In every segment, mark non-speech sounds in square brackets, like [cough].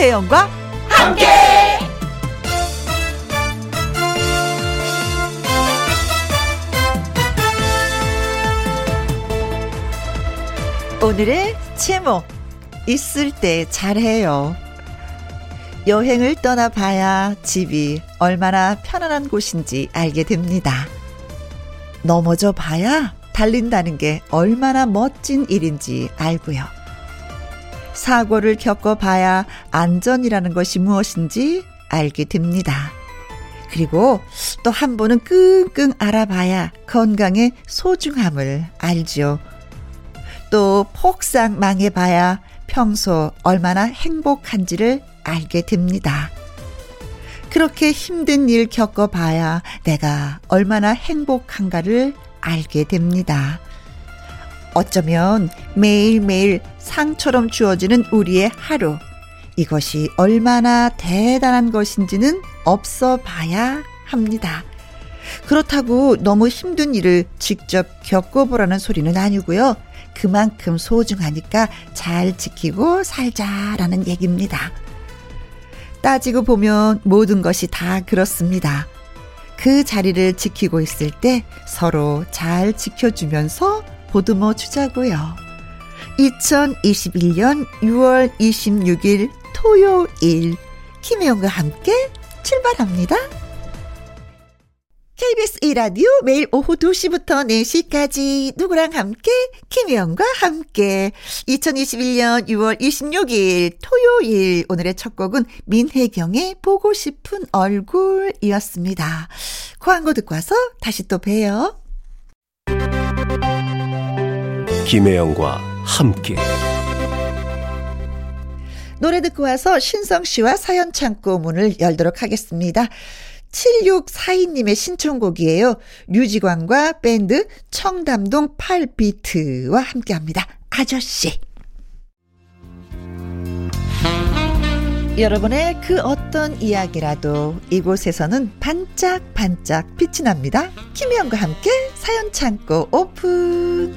김혜영과 함께. 오늘의 제목 있을 때 잘해요. 여행을 떠나봐야 집이 얼마나 편안한 곳인지 알게 됩니다. 넘어져 봐야 달린다는 게 얼마나 멋진 일인지 알고요. 사고를 겪어봐야 안전이라는 것이 무엇인지 알게 됩니다. 그리고 또 한 번은 끙끙 알아봐야 건강의 소중함을 알죠. 또 폭삭 망해봐야 평소 얼마나 행복한지를 알게 됩니다. 그렇게 힘든 일 겪어봐야 내가 얼마나 행복한가를 알게 됩니다. 어쩌면 매일매일 상처럼 주어지는 우리의 하루. 이것이 얼마나 대단한 것인지는 없어 봐야 합니다. 그렇다고 너무 힘든 일을 직접 겪어보라는 소리는 아니고요. 그만큼 소중하니까 잘 지키고 살자라는 얘기입니다. 따지고 보면 모든 것이 다 그렇습니다. 그 자리를 지키고 있을 때 서로 잘 지켜주면서 보듬어 주자고요. 2021년 6월 26일 토요일 김혜영과 함께 출발합니다. KBS 1라디오 매일 오후 2시부터 4시까지 누구랑 함께 김혜영과 함께 2021년 6월 26일 토요일 오늘의 첫 곡은 민혜경의 보고 싶은 얼굴이었습니다. 광고 듣고 와서 다시 또 봬요. 김혜영과 함께 노래 듣고 와서 신성 씨와 사연 창고 문을 열도록 하겠습니다. 7642님의 신청곡이에요. 류지광과 밴드 청담동 8비트와 함께 합니다. 아저씨. 여러분의 그 어떤 이야기라도 이곳에서는 반짝반짝 빛이 납니다. 김혜영과 함께 사연 창고 오픈.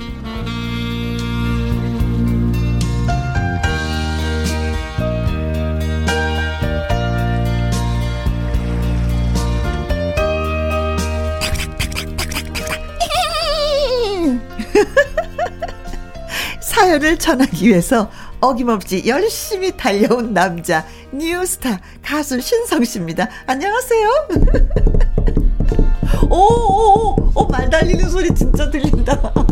[laughs] 사연을 전하기 위해서 어김없이 열심히 달려온 남자 뉴스타 가수 신성 씨입니다. 안녕하세요. [laughs] 오오오 오, 말 달리는 소리 진짜 들린다. [laughs]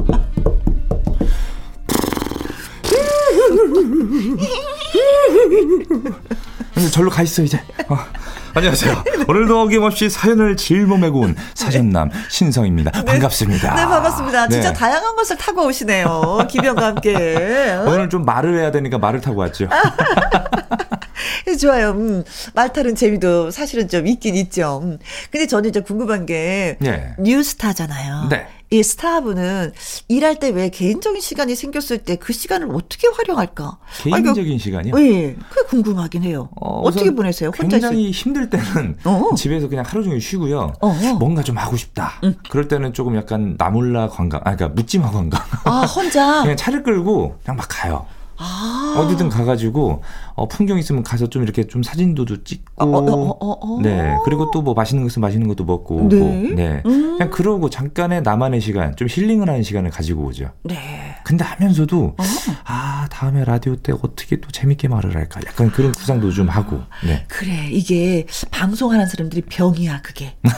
절로 가 있어 이제. 어. [laughs] 안녕하세요. 오늘도 어김없이 사연을 짊어매고 온 사전남 신성입니다. 네. 반갑습니다. 네, 반갑습니다. 진짜 네. 다양한 것을 타고 오시네요. 기병과 함께. 오늘 좀 말을 해야 되니까 말을 타고 왔죠. [laughs] 좋아요. 음, 말 타는 재미도 사실은 좀 있긴 있죠. 음. 근데 저는 이제 궁금한 게 네. 뉴스타잖아요. 네. 이 스타분은 일할 때 왜 개인적인 시간이 생겼을 때 그 시간을 어떻게 활용할까? 개인적인 아니, 그, 시간이요? 네, 그게 궁금하긴 해요. 어, 떻게 보내세요? 혼자 굉장히 있... 힘들 때는 어. 집에서 그냥 하루 종일 쉬고요. 어. 뭔가 좀 하고 싶다. 응. 그럴 때는 조금 약간 나몰라 관광, 아, 그러니까 묻지마 관광. 아, 혼자? [laughs] 그냥 차를 끌고 그냥 막 가요. 아. 어디든 가가지고 어, 풍경 있으면 가서 좀 이렇게 좀 사진도 찍고 어, 어, 어, 어, 네 그리고 또 뭐 맛있는 거 있으면 맛있는 것도 먹고 네, 오고. 네. 음. 그냥 그러고 잠깐의 나만의 시간 좀 힐링을 하는 시간을 가지고 오죠. 네. 근데 하면서도 어. 아 다음에 라디오 때 어떻게 또 재밌게 말을 할까 약간 그런 구상도 좀 하고. 네. 그래 이게 방송하는 사람들이 병이야 그게. [laughs]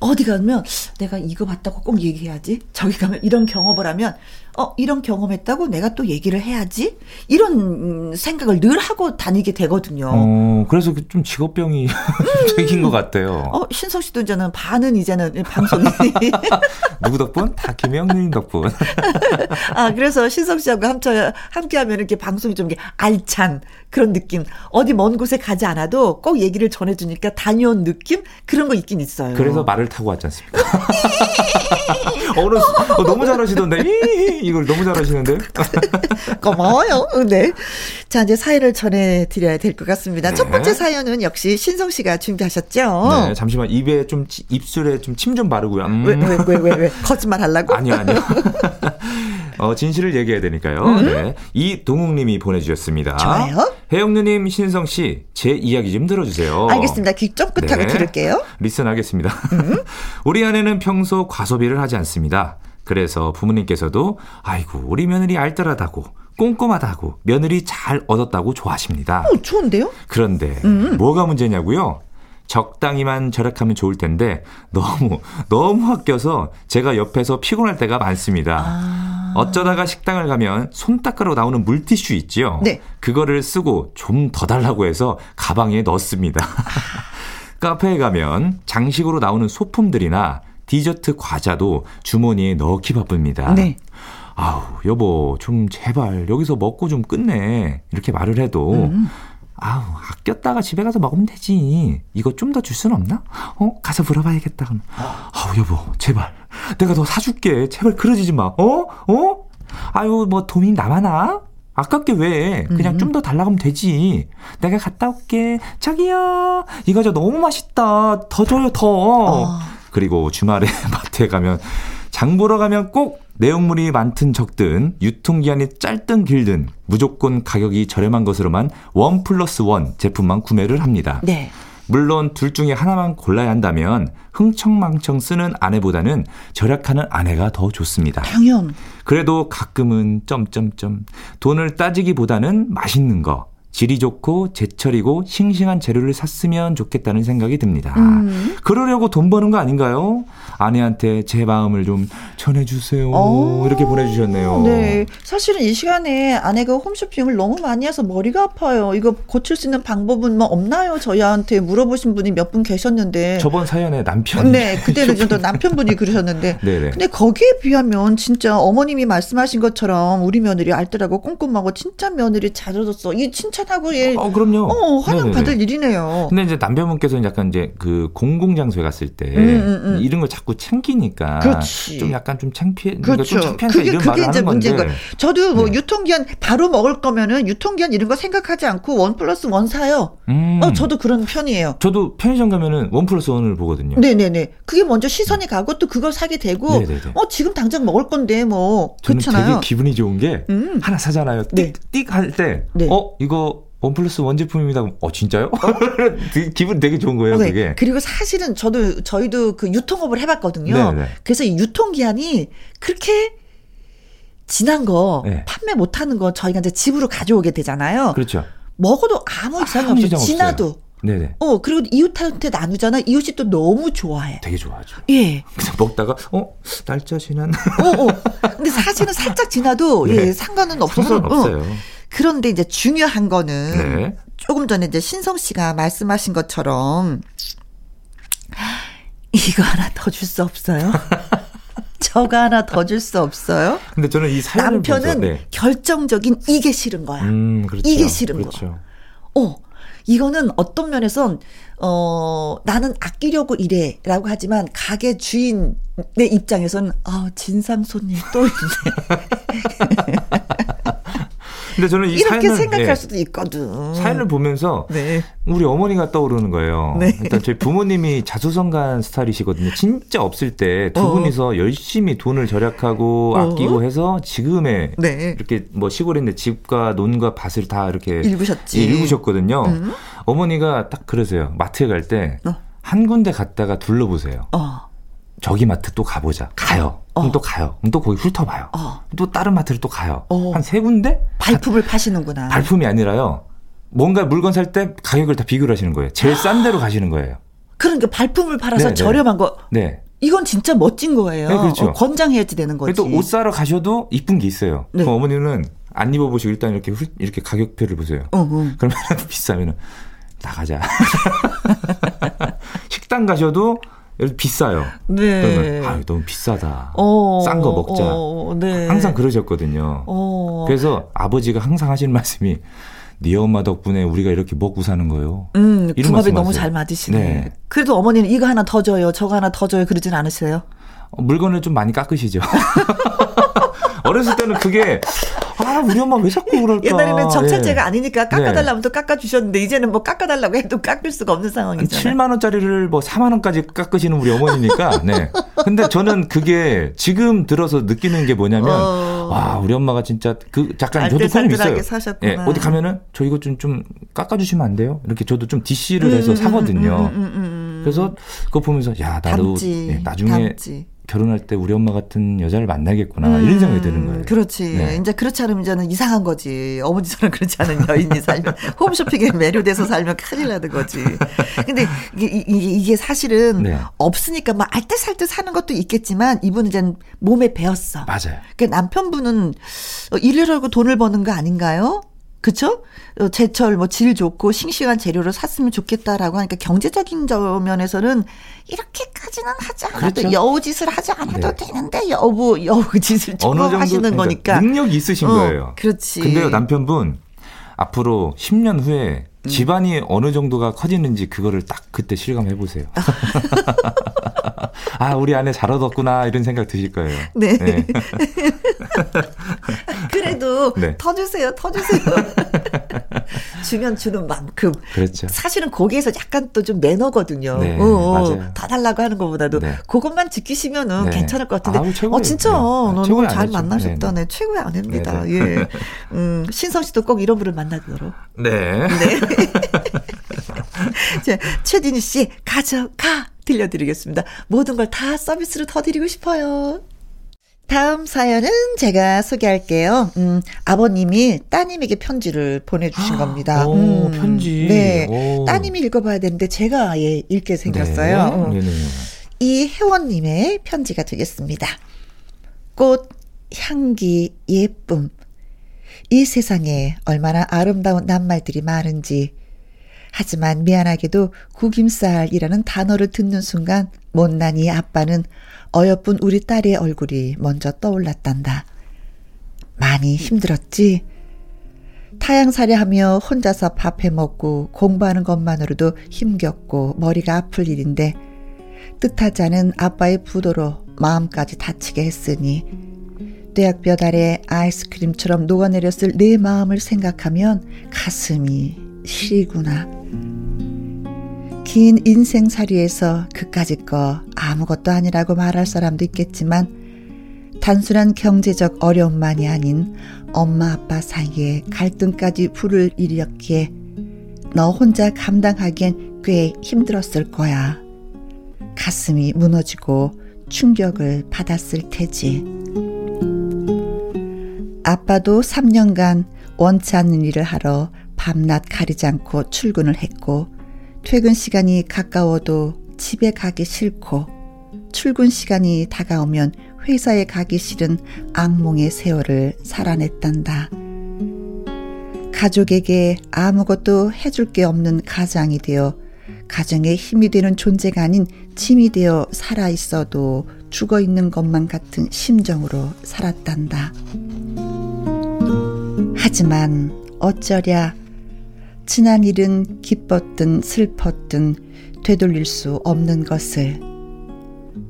어디 가면 내가 이거 봤다고 꼭 얘기해야지. 저기 가면 이런 경험을 하면 어, 이런 경험했다고 내가 또 얘기를 해야지? 이런 생각을 늘 하고 다니게 되거든요. 어, 그래서 그좀 직업병이 [laughs] 생긴 것 같아요. 어, 신성 씨도 이제는 반은 이제는 방송이. [laughs] 누구 덕분? 다 김영님 덕분. [laughs] 아, 그래서 신성 씨하고 함께, 함께 하면 이렇게 방송이 좀 이렇게 알찬 그런 느낌. 어디 먼 곳에 가지 않아도 꼭 얘기를 전해주니까 다녀온 느낌? 그런 거 있긴 있어요. 그래서 말을 타고 왔지 않습니까? 어, 어, 너무 잘하시던데. 이걸 너무 잘하시는데. [laughs] 고마워요. 네. 자, 이제 사연을 전해드려야 될 것 같습니다. 네. 첫 번째 사연은 역시 신성 씨가 준비하셨죠? 네, 잠시만 입에 좀 입술에 좀침좀 바르고요. 음. 왜, 왜, 왜, 왜, 왜? 거짓말 하려고? 아니요, 아니요. [laughs] 어, 진실을 얘기해야 되니까요. 음? 네. 이동욱님이 보내주셨습니다. 좋아요. 혜영 누님, 신성 씨, 제 이야기 좀 들어주세요. 알겠습니다. 귀 쫑긋하고 네. 들을게요. 리슨 하겠습니다. 음? [laughs] 우리 아내는 평소 과소비를 하지 않습니다. 그래서 부모님께서도 아이고 우리 며느리 알뜰하다고 꼼꼼하다고 며느리 잘 얻었다고 좋아하십니다. 어, 좋은데요? 그런데 음. 뭐가 문제냐고요? 적당히만 절약하면 좋을 텐데 너무 너무 아껴서 제가 옆에서 피곤할 때가 많습니다. 아. 어쩌다가 식당을 가면 손 닦으러 나오는 물티슈 있지요. 네. 그거를 쓰고 좀 더 달라고 해서 가방에 넣습니다. [laughs] 카페에 가면 장식으로 나오는 소품들이나 디저트 과자도 주머니에 넣기 바쁩니다. 네. 아우, 여보, 좀 제발 여기서 먹고 좀 끝내. 이렇게 말을 해도 음. 아우, 아꼈다가 집에 가서 먹으면 되지. 이거 좀 더줄 수는 없나? 어, 가서 물어봐야겠다. 아우, 여보, 제발. 내가 더 사줄게. 제발 그러지 마. 어? 어? 아유, 뭐 돈이 남아나? 아깝게 왜? 그냥 음. 좀더 달라고 하면 되지. 내가 갔다 올게. 자기야, 이거 저 너무 맛있다. 더 줘요, 더. 어. 그리고 주말에 [laughs] 마트에 가면 장 보러 가면 꼭 내용물이 많든 적든 유통기한이 짧든 길든 무조건 가격이 저렴한 것으로만 원 플러스 원 제품만 구매를 합니다. 네. 물론 둘 중에 하나만 골라야 한다면 흥청망청 쓰는 아내보다는 절약하는 아내가 더 좋습니다. 당연. 그래도 가끔은 점점점 돈을 따지기보다는 맛있는 거 질이 좋고 제철이고 싱싱한 재료를 샀으면 좋겠다는 생각이 듭니다. 음. 그러려고 돈 버는 거 아닌가요? 아내한테 제 마음을 좀 전해주세요. 오. 어. 이렇게 보내주셨네요. 네. 사실은 이 시간에 아내가 홈쇼핑을 너무 많이 해서 머리가 아파요. 이거 고칠 수 있는 방법은 뭐 없나요? 저희한테 물어보신 분이 몇 분 계셨는데. 저번 사연에 남편. 네. 그때는 좀더 남편분이 그러셨는데. 네네. [laughs] 근데 거기에 비하면 진짜 어머님이 말씀하신 것처럼 우리 며느리 알뜰하고 꼼꼼하고 진짜 며느리 잘해줬어. 이 진짜 칭찬하고 예. 어, 그럼요. 어, 환영 받을 일이네요. 근데 이제 남편분께서는 약간 이제 그 공공 장소에 갔을 때 음, 음, 음. 이런 걸 자꾸 챙기니까 그렇지. 좀 약간 좀 창피해. 그렇죠. 좀 그게 이런 그게 이제 문제인 거예요. 저도 뭐 네. 유통기한 바로 먹을 거면은 유통기한 이런 거 생각하지 않고 one plus one 사요. 음. 어, 저도 그런 편이에요. 저도 편의점 가면은 one plus one을 보거든요. 네네네. 그게 먼저 시선이 가고 또 그걸 사게 되고 네네네. 어 지금 당장 먹을 건데 뭐 그렇잖아요. 되게 기분이 좋은 게 음. 하나 사잖아요. 띡 띡 할때 네. 어 이거 원 플러스 원 제품입니다. 어 진짜요? [laughs] 기분 되게 좋은 거예요. 네. 그게. 그리고 사실은 저도 저희도 그 유통업을 해봤거든요. 네네. 네. 그래서 이 유통 기한이 그렇게 지난 거 네. 판매 못하는 거 저희가 이제 집으로 가져오게 되잖아요. 그렇죠. 먹어도 아무 이상이 아, 없어. 지나도. 네네. 어, 그리고 이웃한테 나누잖아. 이웃이 또 너무 좋아해. 되게 좋아하죠. 예. 그냥 먹다가, 어, 날짜 지난. 어, 어. 근데 사실은 살짝 지나도, 네. 예, 상관은 없어서. 상관은 없어요. 어. 그런데 이제 중요한 거는 네. 조금 전에 이제 신성 씨가 말씀하신 것처럼 이거 하나 더 줄 수 없어요? [laughs] 저거 하나 더 줄 수 없어요? 근데 저는 이 남편은 네. 결정적인 이게 싫은 거야. 음, 그렇죠. 이게 싫은 그렇죠. 거. 어. 이거는 어떤 면에선 어 나는 아끼려고 이래라고 하지만 가게 주인의 입장에서는 아 진상 손님 또 있네. [laughs] 근데 저는 이 이렇게 사연을, 생각할 네. 수도 있거든. 사연을 보면서 네. 우리 어머니가 떠오르는 거예요. 네. 일단 저희 부모님이 자수성가한 스타일이시거든요. 진짜 없을 때두 어. 분이서 열심히 돈을 절약하고 어. 아끼고 해서 지금의 네. 이렇게 뭐 시골인데 집과 논과 밭을 다 이렇게 일구셨지. 예, 일구셨거든요. 음. 어머니가 딱 그러세요. 마트에 갈 때한 어. 군데 갔다가 둘러보세요. 어. 저기 마트 또 가보자. 가요. 어. 그럼 또 가요. 그럼 또 거기 훑어봐요. 어. 또 다른 마트를 또 가요. 어. 한세 군데? 발품을 파시는구나. 발품이 아니라요. 뭔가 물건 살 때 가격을 다 비교를 하시는 거예요. 제일 싼 데로 가시는 거예요. 그러니까 발품을 팔아서 네, 네. 저렴한 거. 네. 이건 진짜 멋진 거예요. 네, 그렇죠. 어, 권장해야지 되는 거지. 또 옷 사러 가셔도 이쁜 게 있어요. 네. 어머니는 안 입어보시고 일단 이렇게 이렇게 가격표를 보세요. 어, 어. 그러면 비싸면은 나가자. [laughs] 식당 가셔도 비싸요. 네. 그러면 아 너무 비싸다. 어, 싼거 먹자. 어, 네. 항상 그러셨거든요. 어. 그래서 아버지가 항상 하시는 말씀이 네 엄마 덕분에 우리가 이렇게 먹고 사는 거예요. 음, 궁합이 너무 잘 맞으시네. 네. 그래도 어머니는 이거 하나 더 줘요, 저거 하나 더 줘요, 그러진 않으세요? 어, 물건을 좀 많이 깎으시죠. [laughs] 어렸을 때는 그게 아 우리 엄마 왜 자꾸 그럴까 옛날에는 정찰제가 예. 아니니까 깎아달라면 네. 또 깎아주셨는데 이제는 뭐 깎아달라고 해도 깎을 수가 없는 상황이잖아요 7만 원짜리를 뭐 4만 원까지 깎으시는 우리 어머니니까 [laughs] 네 근데 저는 그게 지금 들어서 느끼는 게 뭐냐면 어. 와 우리 엄마가 진짜 그 잠깐 저도 그런 있어요. 사셨구나. 예, 어디 가면은 저 이거 좀좀 깎아주시면 안 돼요? 이렇게 저도 좀 DC를 해서 음, 음, 음 사거든요. 음, 음, 그래서 그거 보면서 야 나도 예, 나중에 담지. 결혼할 때 우리 엄마 같은 여자를 만나겠구나 음, 이런 생각이 드는 거예요. 그렇지. 네. 이제 그렇지 않으면 이제는 이상한 거지. 어머니처럼 그렇지 않은 여인이 살면 [laughs] 홈쇼핑에 매료돼서 살면 큰일 나는 거지. 근데 이게, 이게 사실은 네. 없으니까 막 알뜰살뜰 사는 것도 있겠지만 이분은 이제 몸에 배었어. 맞아요. 그 남편분은 일을 하고 돈을 버는 거 아닌가요? 그쵸? 어, 제철 뭐 질 좋고 싱싱한 재료를 샀으면 좋겠다라고 하니까 경제적인 면에서는 이렇게까지는 하지 않아도 그렇죠. 여우짓을 하지 않아도 네. 되는데 여우 여우짓을 조금 하시는 그러니까 거니까 능력이 있으신 어, 거예요. 그렇지. 근데요 남편분 앞으로 10년 후에 음. 집안이 어느 정도가 커지는지 그거를 딱 그때 실감해 보세요. [laughs] 아, 우리 아내 잘 얻었구나 이런 생각 드실 거예요. 네. 네. [laughs] 그래도 네. 터주세요, 터주세요. [laughs] 주면 주는 만큼. 그렇죠. 사실은 거기에서 약간 또 좀 매너거든요. 네, 어, 어, 맞아요. 더 달라고 하는 것보다도 네. 그것만 지키시면은 네. 괜찮을 것 같은데. 아우, 어 진짜 네. 너무 잘 만나셨다. 네, 최고의 아내입니다. 예. 음, 신성 씨도 꼭 이런 분을 만나도록. 네. 네. [laughs] 자, 최진희 씨 가져가 들려드리겠습니다. 모든 걸 다 서비스로 더 드리고 싶어요. 다음 사연은 제가 소개할게요. 음, 아버님이 따님에게 편지를 보내주신 겁니다. 오, 음, 편지. 네. 오. 따님이 읽어봐야 되는데 제가 아예 읽게 생겼어요. 네. 음. 이 회원님의 편지가 되겠습니다. 꽃, 향기, 예쁨. 이 세상에 얼마나 아름다운 낱말들이 많은지 하지만 미안하게도 구김살이라는 단어를 듣는 순간 못난이 아빠는 어여쁜 우리 딸의 얼굴이 먼저 떠올랐단다. 많이 힘들었지? 타양살이 하며 혼자서 밥해 먹고 공부하는 것만으로도 힘겹고 머리가 아플 일인데 뜻하지 않은 아빠의 부도로 마음까지 다치게 했으니 뇌약볕 아래 아이스크림처럼 녹아내렸을 내 마음을 생각하면 가슴이 시리구나. 긴 인생살이에서 그까짓 거 아무것도 아니라고 말할 사람도 있겠지만 단순한 경제적 어려움만이 아닌 엄마 아빠 사이에 갈등까지 불을 일으켰기에 너 혼자 감당하기엔 꽤 힘들었을 거야. 가슴이 무너지고 충격을 받았을 테지. 아빠도 3년간 원치 않는 일을 하러 밤낮 가리지 않고 출근을 했고 퇴근 시간이 가까워도 집에 가기 싫고 출근 시간이 다가오면 회사에 가기 싫은 악몽의 세월을 살아냈단다. 가족에게 아무것도 해줄 게 없는 가장이 되어 가정에 힘이 되는 존재가 아닌 짐이 되어 살아 있어도 죽어 있는 것만 같은 심정으로 살았단다. 하지만 어쩌랴 지난 일은 기뻤든 슬펐든 되돌릴 수 없는 것을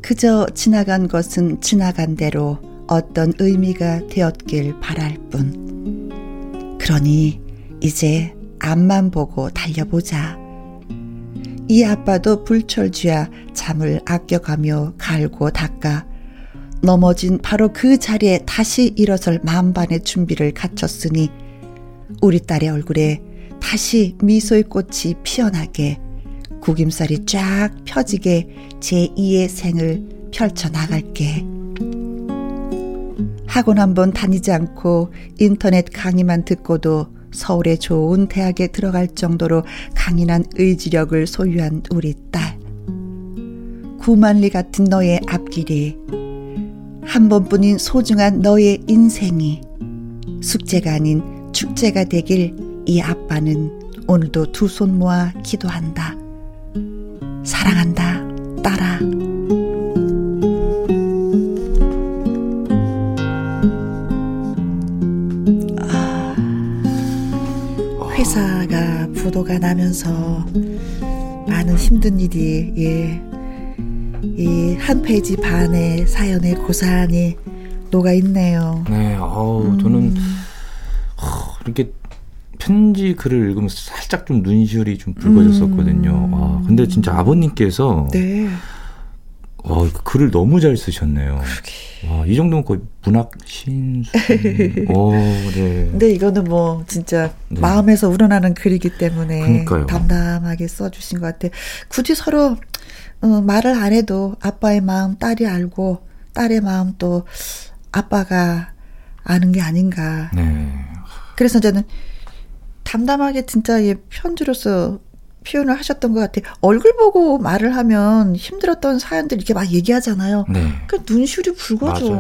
그저 지나간 것은 지나간 대로 어떤 의미가 되었길 바랄 뿐. 그러니 이제 앞만 보고 달려보자. 이 아빠도 불철주야 잠을 아껴가며 갈고 닦아 넘어진 바로 그 자리에 다시 일어설 만반의 준비를 갖췄으니 우리 딸의 얼굴에 다시 미소의 꽃이 피어나게 구김살이 쫙 펴지게 제2의 생을 펼쳐 나갈게. 학원 한번 다니지 않고 인터넷 강의만 듣고도 서울의 좋은 대학에 들어갈 정도로 강인한 의지력을 소유한 우리 딸. 구만리 같은 너의 앞길이 한 번뿐인 소중한 너의 인생이 숙제가 아닌 축제가 되길 이 아빠는 오늘도 두 손 모아 기도한다. 사랑한다, 딸아. 아, 회사가 부도가 나면서 많은 힘든 일이 예. 이 한 페이지 반의 사연의 고사안이 녹아 있네요. 네, 어우, 저는 음. 이렇게 편지 글을 읽으면서 살짝 좀 눈시울이 좀 붉어졌었거든요. 음. 와, 근데 진짜 아버님께서 네. 어, 글을 너무 잘 쓰셨네요. 그러게. 와, 이 정도면 거의 문학 신수. 오, [laughs] 네. 근데 이거는 뭐 진짜 네. 마음에서 우러나는 글이기 때문에 그러니까요. 담담하게 써주신 것 같아. 굳이 서로 어, 말을 안 해도 아빠의 마음 딸이 알고 딸의 마음 또 아빠가 아는 게 아닌가. 네. 그래서 저는 담담하게 진짜 편지로서 표현을 하셨던 것 같아요. 얼굴 보고 말을 하면 힘들었던 사연들 이렇게 막 얘기하잖아요. 네. 그 눈시울이 붉어져.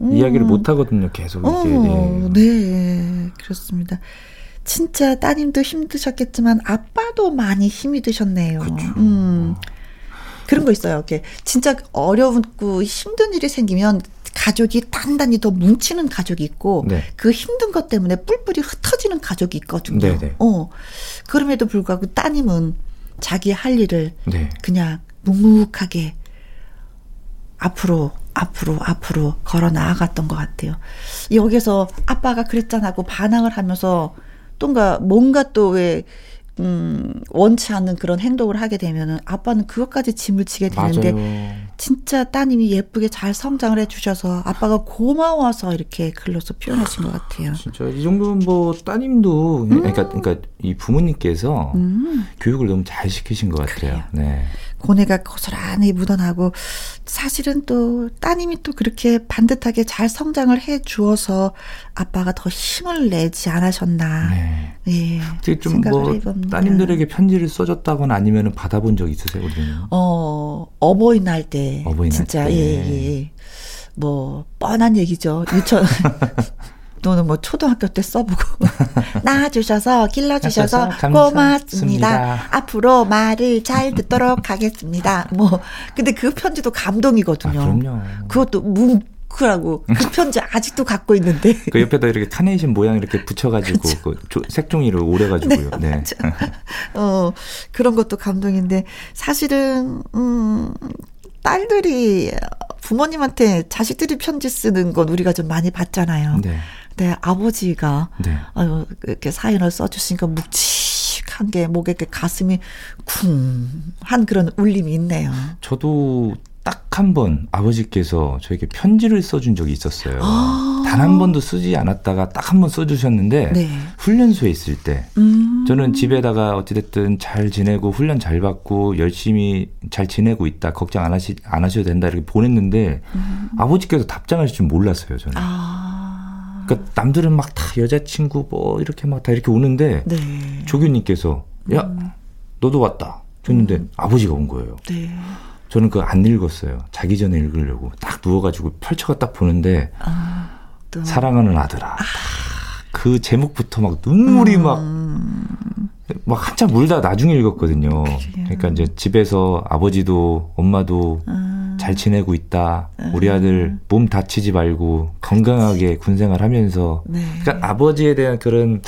음. 이야기를 못 하거든요. 계속 어, 이렇게. 네. 그렇습니다. 진짜 따님도 힘드셨겠지만 아빠도 많이 힘이 드셨네요. 그렇죠. 음. 그런 거 있어요. 이렇게 진짜 어려운고 힘든 일이 생기면 가족이 단단히 더 뭉치는 가족이 있고 네. 그 힘든 것 때문에 뿔뿔이 흩어지는 가족이 있거든요. 네네. 네. 어. 그럼에도 불구하고 따님은 자기 할 일을 네. 그냥 묵묵하게 앞으로 앞으로 앞으로 걸어 나아갔던 것 같아요. 여기서 아빠가 그랬잖아 하고 반항을 하면서 뭔가 뭔가 또 왜 음, 원치 않는 그런 행동을 하게 되면은 아빠는 그것까지 짐을 지게 되는데 맞아요. 진짜 따님이 예쁘게 잘 성장을 해주셔서 아빠가 고마워서 이렇게 글로서 표현하신 것 같아요. 진짜 이 정도면 뭐 따님도 음. 그러니까 그러니까 이 부모님께서 음. 교육을 너무 잘 시키신 것 같아요. 그래요. 네. 고뇌가 고스란히 묻어나고 사실은 또 따님이 또 그렇게 반듯하게 잘 성장을 해 주어서 아빠가 더 힘을 내지 않으셨나. 네. 예. 좀뭐 따님들에게 편지를 써줬다거나 아니면 받아본 적 있으세요, 우리는? 어, 어버이날 때. 어버이날 진짜, 때. 예, 예. 뭐, 뻔한 얘기죠. 유천. [laughs] 또는 뭐 초등학교 때 써보고 [laughs] 낳아주셔서 길러주셔서 고맙습니다. 앞으로 말을 잘 듣도록 하겠습니다. 뭐 근데 그 편지도 감동이거든요. 아, 그럼요. 그것도 뭉크라고 그 편지 아직도 갖고 있는데 [laughs] 그 옆에다 이렇게 카네이션 모양 이렇게 붙여가지고 그 색종이를 오려가지고요. 네. 네. [laughs] 어 그런 것도 감동인데 사실은 음. 딸들이 부모님한테 자식들이 편지 쓰는 건 우리가 좀 많이 봤잖아요. 네. 네, 아버지가 네. 어, 이렇게 사연을 써주시니까 묵직한 게 목에 가슴이 쿵한 그런 울림이 있네요. 저도 딱 한 번 아버지께서 저에게 편지를 써준 적이 있었어요. 아~ 단한 번도 쓰지 않았다가 딱 한 번 써주셨는데 네. 훈련소에 있을 때 음~ 저는 집에다가 어찌됐든 잘 지내고 훈련 잘 받고 열심히 잘 지내고 있다 걱정 안 하시 안 하셔도 된다 이렇게 보냈는데 음~ 아버지께서 답장하실 줄 몰랐어요 저는. 아~ 그러니까 남들은 막 다 여자친구 뭐 이렇게 막 다 이렇게 오는데 네. 조교님께서 야 음. 너도 왔다. 줬는데 음. 아버지가 온 거예요. 네. 저는 그거 안 읽었어요. 자기 전에 읽으려고 딱 누워가지고 펼쳐가 딱 보는데 아, 사랑하는 아들아. 아. 그 제목부터 막 눈물이 음. 막, 막 한참 울다 나중에 읽었거든요. 그래요. 그러니까 이제 집에서 아버지도 엄마도 음. 잘 지내고 있다. 우리 음. 아들 몸 다치지 말고 건강하게 군생활 하면서. 네. 그러니까 아버지에 대한 그런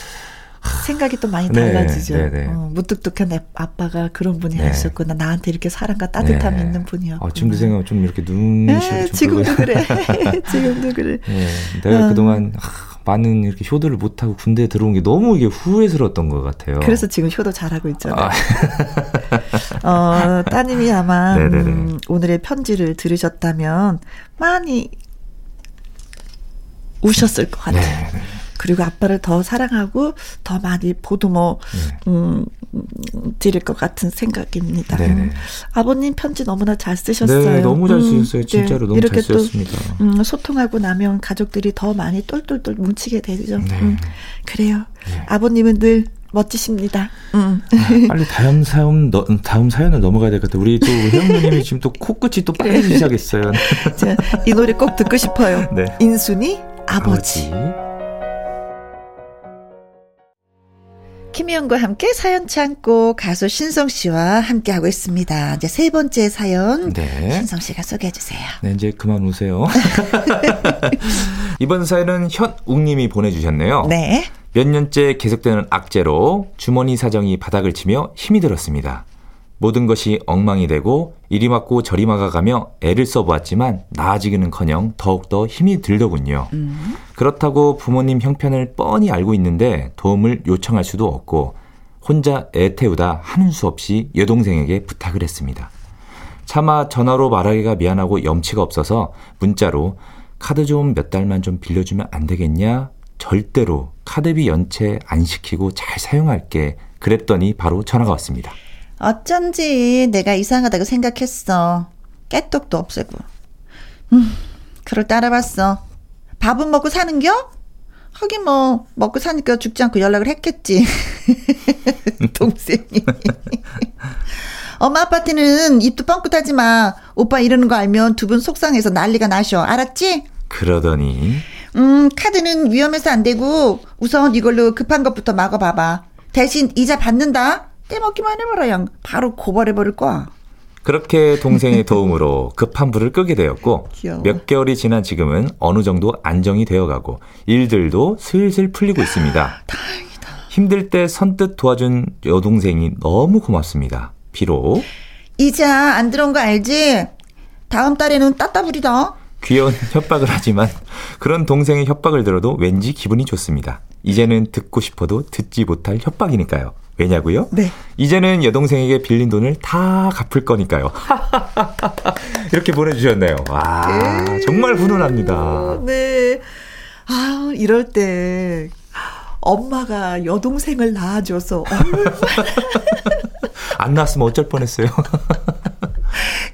생각이 또 많이 네, 달라지죠. 네, 네, 어, 무뚝뚝한 아빠가 그런 분이 네. 하셨구나. 나한테 이렇게 사랑과 따뜻함이 네. 있는 분이요. 어, 지금도 음. 생각하면 좀 이렇게 눈시울 지금도 그래. [laughs] [laughs] 지금도 그래. 네, 내가 어. 그동안 많은 이렇게 효도를 못하고 군대에 들어온 게 너무 이게 후회스러웠던 것 같아요. 그래서 지금 효도 잘하고 있잖아요. 아. [laughs] 어, 따님이 아마 음, 오늘의 편지를 들으셨다면 많이 우셨을 것 같아요. 네네. 그리고 아빠를 더 사랑하고 더 많이 보듬어 네. 음, 드릴 것 같은 생각입니다. 음, 아버님 편지 너무나 잘 쓰셨어요. 네, 너무 잘 쓰셨어요. 음, 진짜로 네. 너무 이렇게 잘 쓰셨습니다. 또 음, 소통하고 나면 가족들이 더 많이 똘똘똘 뭉치게 되죠. 네. 음, 그래요. 네. 아버님은 늘 멋지십니다. 음. 아, 빨리 다음 사연 너, 다음 사연을 넘어가야 될 것 같아요. 우리 또 혜영님이 지금 또 코끝이 또 빨개지기 시작했어요. [laughs] 이 노래 꼭 듣고 싶어요. 네. 인순이 아버지. 아버지. 김희영과 함께 사연 창고 가수 신성 씨와 함께 하고 있습니다. 이제 세 번째 사연 네. 신성 씨가 소개해 주세요. 네, 이제 그만 오세요. [laughs] 이번 사연은 현웅님이 보내주셨네요. 네. 몇 년째 계속되는 악재로 주머니 사정이 바닥을 치며 힘이 들었습니다. 모든 것이 엉망이 되고 이리 맞고 저리 막아가며 애를 써보았지만 나아지기는커녕 더욱더 힘이 들더군요. 음. 그렇다고 부모님 형편을 뻔히 알고 있는데 도움을 요청할 수도 없고 혼자 애 태우다 하는 수 없이 여동생에게 부탁을 했습니다. 차마 전화로 말하기가 미안하고 염치가 없어서 문자로 카드 좀 몇 달만 좀 빌려주면 안 되겠냐? 절대로 카드비 연체 안 시키고 잘 사용할게. 그랬더니 바로 전화가 왔습니다. 어쩐지 내가 이상하다고 생각했어. 깨똑도 없애고. 음, 그럴 따라봤어. 밥은 먹고 사는겨? 하긴 뭐 먹고 사니까 죽지 않고 연락을 했겠지. [laughs] 동생이. 엄마 아빠한테는 입도 뻥끗하지 마. 오빠 이러는 거 알면 두 분 속상해서 난리가 나셔. 알았지? 그러더니 음 카드는 위험해서 안 되고 우선 이걸로 급한 것부터 막아봐봐. 대신 이자 받는다. 떼먹기만 해봐라 양. 바로 고발해버릴 거야. 그렇게 동생의 [laughs] 도움으로 급한 불을 끄게 되었고 귀여워. 몇 개월이 지난 지금은 어느 정도 안정이 되어가고 일들도 슬슬 풀리고 있습니다. 다행이다. 힘들 때 선뜻 도와준 여동생이 너무 고맙습니다. 비록 이자 안 들어온 거 알지? 다음 달에는 따따블이다. 귀여운 [laughs] 협박을 하지만 그런 동생의 협박을 들어도 왠지 기분이 좋습니다. 이제는 듣고 싶어도 듣지 못할 협박이니까요. 왜냐고요? 네. 이제는 여동생에게 빌린 돈을 다 갚을 거니까요. [laughs] 이렇게 보내주셨네요. 와, 정말 훈훈합니다. 네. 아, 이럴 때 엄마가 여동생을 낳아줘서 [laughs] 안 나왔으면 어쩔 뻔했어요. [laughs]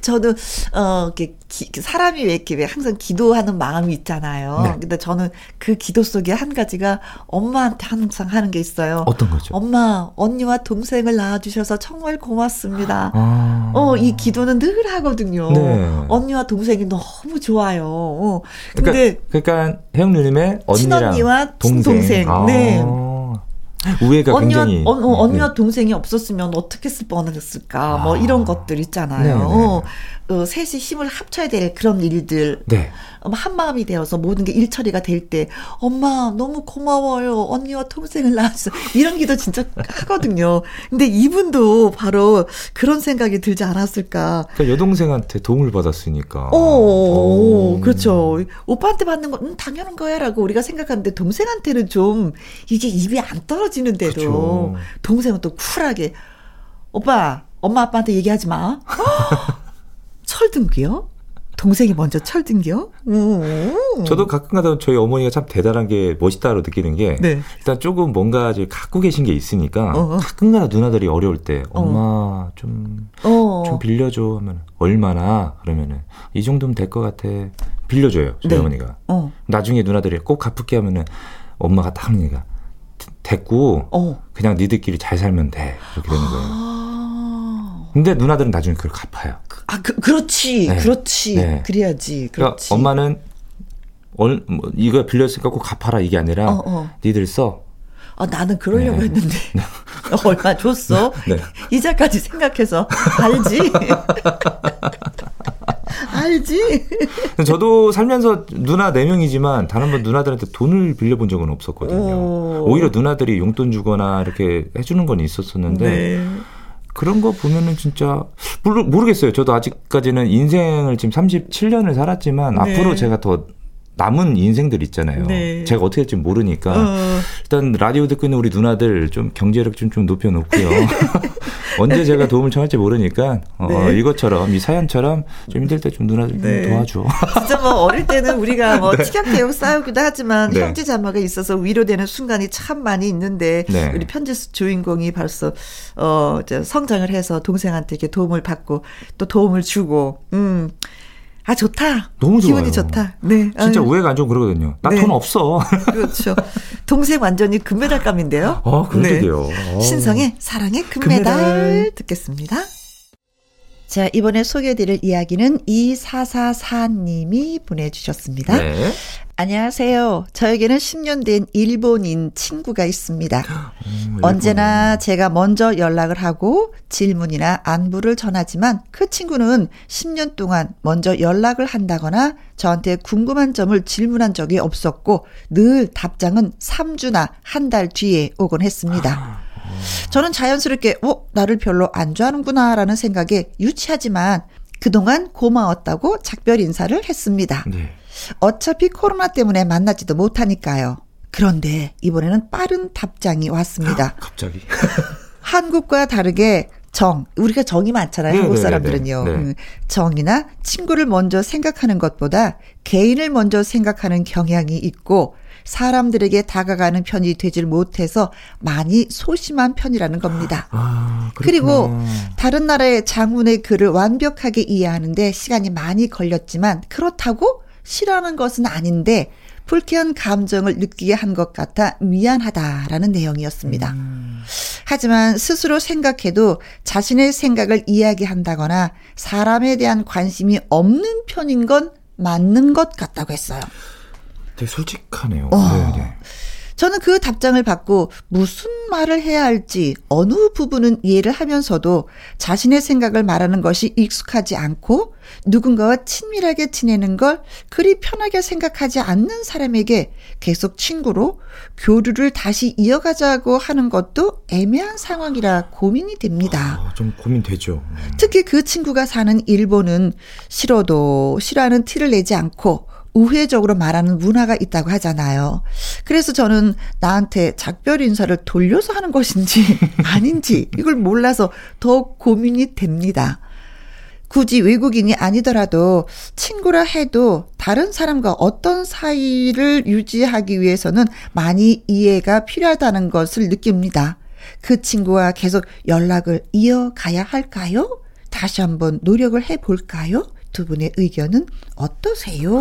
저는 어 이렇게 기, 사람이 왜 이렇게 왜 항상 기도하는 마음이 있잖아요. 네. 근데 저는 그 기도 속에 한 가지가 엄마한테 항상 하는 게 있어요. 어떤 거죠? 엄마, 언니와 동생을 낳아주셔서 정말 고맙습니다. 아. 어, 이 기도는 늘 하거든요. 네. 언니와 동생이 너무 좋아요. 어, 근데 그러니까, 그러니까 혜영 누님의 언니랑 친언니와 동생. 친동생. 아. 네. 우애가 언니와 굉장히 어, 어, 언니와 네. 동생이 없었으면 어떻게 했을 뻔했을까 뭐 아. 이런 것들 있잖아요. 어, 어, 셋이 힘을 합쳐야 될 그런 일들 네. 어, 한 마음이 되어서 모든 게 일처리가 될 때 엄마 너무 고마워요 언니와 동생을 낳았어 이런 기도 진짜 하거든요. 근데 이분도 바로 그런 생각이 들지 않았을까. 그러니까 여동생한테 도움을 받았으니까. 어, 오. 그렇죠. 오빠한테 받는 건 음, 당연한 거야라고 우리가 생각하는데 동생한테는 좀 이게 입이 안 떨어지는데도 그쵸. 동생은 또 쿨하게 오빠 엄마 아빠한테 얘기하지 마. [laughs] 철든겨? 동생이 먼저? 음. 저도 가끔가다 저희 어머니가 참 대단한 게 멋있다로 느끼는 게 네. 일단 조금 뭔가 이제 갖고 계신 게 있으니까 어. 가끔가다 누나들이 어려울 때 엄마 좀좀 어. 빌려줘 하면 얼마나 그러면은 이 정도면 될 것 같아 빌려줘요 저희 네. 어머니가 어. 나중에 누나들이 꼭 갚을게 하면은 엄마가 딱 하는 얘기가 됐고 어. 그냥 니들끼리 잘 살면 돼 이렇게 되는 거예요. 아. 근데 누나들은 나중에 그걸 갚아요. 아, 그, 그렇지. 네. 그렇지. 네. 그래야지. 그러니까 그렇지. 엄마는 얼, 뭐, 이거 빌렸으니까 꼭 갚아라 이게 아니라 어, 어. 니들 써. 아, 나는 그러려고 네. 했는데. [laughs] [laughs] 얼마 줬어? 네. 이자까지 생각해서. 알지? [laughs] 알지? 저도 살면서 누나 4명이지만 단 한 번 누나들한테 돈을 빌려본 적은 없었거든요. 오. 오히려 누나들이 용돈 주거나 이렇게 해주는 건 있었었는데 네. 그런 거 보면은 진짜 모르, 모르겠어요. 저도 아직까지는 인생을 지금 37년을 살았지만 네. 앞으로 제가 더 남은 인생들 있잖아요. 네. 제가 어떻게 될지 모르니까 어. 일단 라디오 듣고 있는 우리 누나들 좀 경제력 좀, 좀 높여놓고요. [laughs] 언제 제가 도움을 청할지 모르니까 어, 네. 이것처럼 이 사연처럼 좀 힘들 때 좀 누나들 좀 네. 도와줘. 진짜 뭐 어릴 때는 우리가 뭐 [laughs] 티격태격 싸우기도 하지만 네. 형제 자매가 있어서 위로되는 순간이 참 많이 있는데 네. 우리 편지 주인공이 벌써 어 이제 성장을 해서 동생한테 이렇게 도움을 받고 또 도움을 주고 음. 아 좋다. 너무 기분이 좋아요. 좋다. 네. 진짜 아유, 우애가 안 좋으면 그러거든요. 나 네. 돈 없어. [laughs] 그렇죠. 동생 완전히 금메달감인데요. 아, 그러게요. 어. 신성의 사랑의 금메달, 금메달. 듣겠습니다. 자, 이번에 소개해드릴 이야기는 2444님이 보내주셨습니다. 네. 안녕하세요. 저에게는 10년 된 일본인 친구가 있습니다. 음, 언제나 제가 먼저 연락을 하고 질문이나 안부를 전하지만 그 친구는 10년 동안 먼저 연락을 한다거나 저한테 궁금한 점을 질문한 적이 없었고 늘 답장은 3주나 한 달 뒤에 오곤 했습니다. 저는 자연스럽게 어 나를 별로 안 좋아하는구나라는 생각에 유치하지만 그동안 고마웠다고 작별 인사를 했습니다. 네. 어차피 코로나 때문에 만나지도 못하니까요. 그런데 이번에는 빠른 답장이 왔습니다. 갑자기. [laughs] 한국과 다르게 정, 우리가 정이 많잖아요. 네, 한국 네, 네, 사람들은요. 네, 네. 정이나 친구를 먼저 생각하는 것보다 개인을 먼저 생각하는 경향이 있고 사람들에게 다가가는 편이 되질 못해서 많이 소심한 편이라는 겁니다. 아, 그리고 다른 나라의 장문의 글을 완벽하게 이해하는데 시간이 많이 걸렸지만 그렇다고 싫어하는 것은 아닌데 불쾌한 감정을 느끼게 한 것 같아 미안하다라는 내용이었습니다. 음. 하지만 스스로 생각해도 자신의 생각을 이야기한다거나 사람에 대한 관심이 없는 편인 건 맞는 것 같다고 했어요. 되게 솔직하네요. 어. 네, 네. 저는 그 답장을 받고 무슨 말을 해야 할지 어느 부분은 이해를 하면서도 자신의 생각을 말하는 것이 익숙하지 않고 누군가와 친밀하게 지내는 걸 그리 편하게 생각하지 않는 사람에게 계속 친구로 교류를 다시 이어가자고 하는 것도 애매한 상황이라 고민이 됩니다. 아, 좀 고민되죠. 네. 특히 그 친구가 사는 일본은 싫어도 싫어하는 티를 내지 않고 우회적으로 말하는 문화가 있다고 하잖아요. 그래서 저는 나한테 작별 인사를 돌려서 하는 것인지 [laughs] 아닌지 이걸 몰라서 더 고민이 됩니다. 굳이 외국인이 아니더라도 친구라 해도 다른 사람과 어떤 사이를 유지하기 위해서는 많이 이해가 필요하다는 것을 느낍니다. 그 친구와 계속 연락을 이어가야 할까요? 다시 한번 노력을 해볼까요? 두 분의 의견은 어떠세요?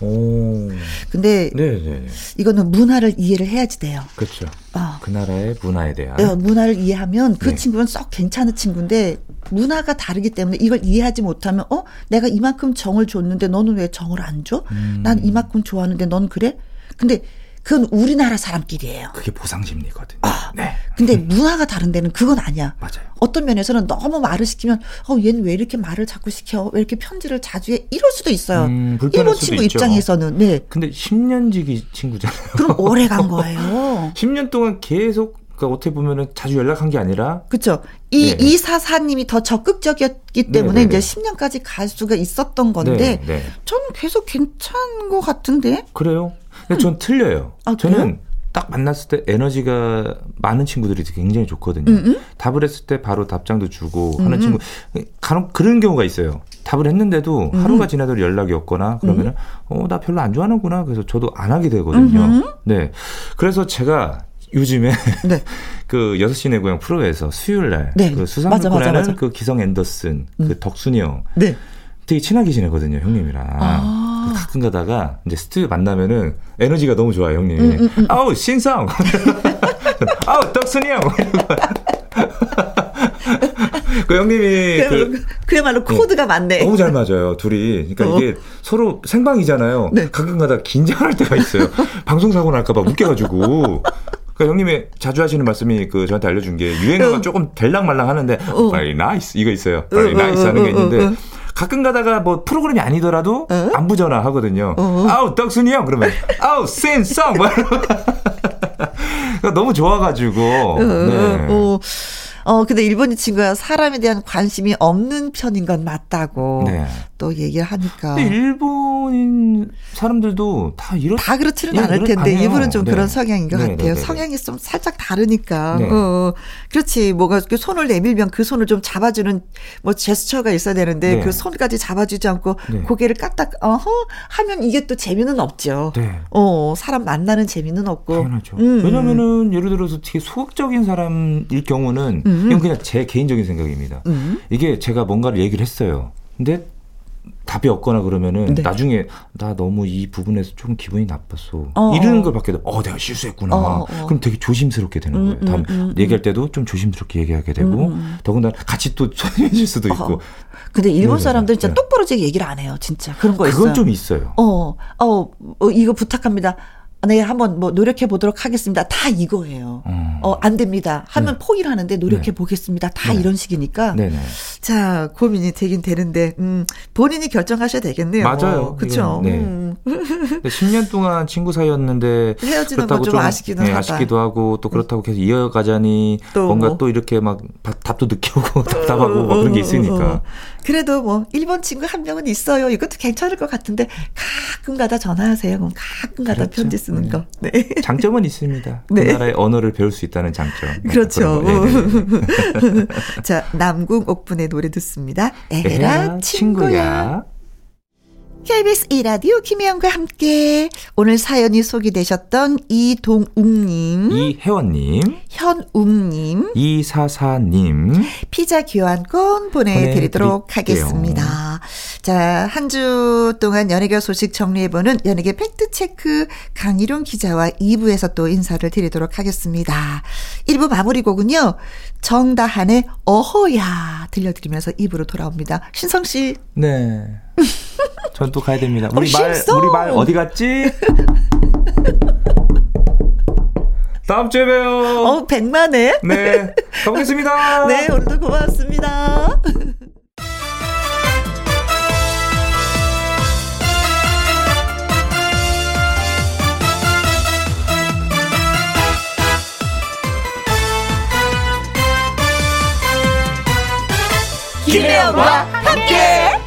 오. 근데 네네. 네, 네. 이거는 문화를 이해를 해야지 돼요. 그렇죠. 어. 그 나라의 문화에 대한 네, 문화를 이해하면 그 네. 친구는 썩 괜찮은 친구인데 문화가 다르기 때문에 이걸 이해하지 못하면 어 내가 이만큼 정을 줬는데 너는 왜 정을 안 줘? 음. 난 이만큼 좋아하는데 넌 그래? 근데 그건 우리나라 사람끼리예요. 그게 보상심리거든요. 아, 네. 근데 문화가 다른 데는 그건 아니야. 맞아요. 어떤 면에서는 너무 말을 시키면 어 얘는 왜 이렇게 말을 자꾸 시켜? 왜 이렇게 편지를 자주 해? 이럴 수도 있어요. 음, 일본 친구 있죠. 입장에서는 네. 근데 10년 지기 친구잖아요. 그럼 오래 간 [laughs] 거예요. 10년 동안 계속 그러니까 어떻게 보면은 자주 연락한 게 아니라 그렇죠. 이 네. 이사사님이 더 적극적이었기 때문에 네네네. 이제 10년까지 갈 수가 있었던 건데 네, 네. 저는 계속 괜찮은 것 같은데. 그래요? 근데 전 틀려요. 아, 저는 딱 만났을 때 에너지가 많은 친구들이 굉장히 좋거든요. 음음? 답을 했을 때 바로 답장도 주고 음음. 하는 친구 간혹 그런 경우가 있어요. 답을 했는데도 음 하루가 지나도 연락이 없거나 그러면은 어 나 별로 안 좋아하는구나. 그래서 저도 안 하게 되거든요. 네. 그래서 제가 요즘에 [laughs] 네. [laughs] 그 여섯 시내 고향 프로에서 수요일 날 네. 그 수상을 하는 그 기성 앤더슨 그 음. 그 덕순이 형 네. 되게 친하게 지내거든요 형님이랑 아. 가끔 가다가 이제 스튜디오 만나면은 에너지가 너무 좋아요 형님 음, 음, 음. 아우 신상 [laughs] 아우 덕순이 형 [laughs] 그 형님이 그야말로, 그, 그야말로 어, 코드가 어, 많네. 너무 잘 맞아요, 둘이. 그러니까 어. 이게 서로 생방이잖아요. 네. 가끔가다 긴장할 때가 있어요. 방송 사고 날까봐 웃겨가지고. 그러니까 형님이 자주 하시는 말씀이 그 저한테 알려준 게 유행어가 어. 조금 될랑말랑 하는데 어. 빨리 nice 이거 있어요. 빨리 어, nice 하는 게 있는데 가끔 가다가 뭐 프로그램이 아니더라도 안부 전화 하거든요. 아우 떡순이 형 그러면 아우 센성 뭐 너무 좋아가지고. 네. 어, 근데 일본인 친구가 사람에 대한 관심이 없는 편인 건 맞다고 네. 또 얘기를 하니까. 일본인 사람들도 다 이렇 다 그렇지는 예, 않을 텐데 이분은 좀 네. 그런 성향인 것 네, 같아요. 네, 네, 네. 성향이 좀 살짝 다르니까. 네. 어, 그렇지. 뭐가 그 손을 내밀면 그 손을 좀 잡아주는 뭐 제스처가 있어야 되는데 그 손까지 잡아주지 않고 고개를 까딱 어허 하면 이게 또 재미는 없죠. 어, 사람 만나는 재미는 없고. 당연하죠. 음. 왜냐면은 예를 들어서 되게 소극적인 사람일 경우는 음. 음. 이건 그냥 제 개인적인 생각입니다. 음. 이게 제가 뭔가를 얘기를 했어요. 근데 답이 없거나 그러면은 네. 나중에 나 너무 이 부분에서 좀 기분이 나빴어. 어, 이러는 어. 걸 밖에 어 내가 실수했구나. 어, 어, 그럼 되게 조심스럽게 되는 음, 거예요. 음, 다음 음, 음, 얘기할 때도 좀 조심스럽게 얘기하게 되고 음, 더군다나 같이 또 소심해질 수도 어. 있고. 근데 일본 사람들 진짜 네. 똑바로지게 얘기를 안 해요. 진짜 그런 거 있어요. 그건 좀 있어요. 어, 어, 어 이거 부탁합니다. 네, 한번 뭐 노력해 보도록 하겠습니다. 다 이거예요. 음. 어, 안 됩니다. 하면 네. 포기를 하는데 노력해 네. 보겠습니다. 다 네. 이런 식이니까. 네네. 자, 고민이 되긴 되는데, 음, 본인이 결정하셔야 되겠네요. 맞아요. 그쵸. 네. 음. 10년 동안 친구 사이였는데, 헤어지는 건 좀 아쉽기도 네, 하다. 아쉽기도 하고, 또 그렇다고 계속 이어가자니, 또 뭔가 뭐. 또 이렇게 막 답 도 늦게 오고, [laughs] 답답하고, 막 그런 게 있으니까. 그래도 뭐, 일본 친구 한 명은 있어요. 이것도 괜찮을 것 같은데, 가끔 가다 전화하세요. 그럼 가끔 가다 그렇죠. 편지 쓰는 거. 네. [laughs] 장점은 있습니다. 네. 그 나라의 언어를 배울 수 있다는 장점. 그렇죠. 네, 네, 네. 자, 남궁 옥분의 노래 듣습니다. 에라, 친구야. 친구야. KBS 이라디오 김혜영과 함께 오늘 사연이 소개되셨던 이동욱님, 이혜원님, 현욱님, 이사사님, 피자 교환권 보내드리도록 보내드릴게요. 하겠습니다. 자, 한 주 동안 연예계 소식 정리해보는 연예계 팩트체크 강희룡 기자와 2부에서 또 인사를 드리도록 하겠습니다. 1부 마무리 곡은요, 정다한의 어허야 들려드리면서 2부로 돌아옵니다. 신성씨. 네. [laughs] 전 또 가야 됩니다. 우리 어, 말, 우리 말 어디 갔지? [laughs] 다음 주에 봬요. 어, 백만에? 네. 가보겠습니다. [laughs] 네, 오늘도 고맙습니다. 김혜영과 함께.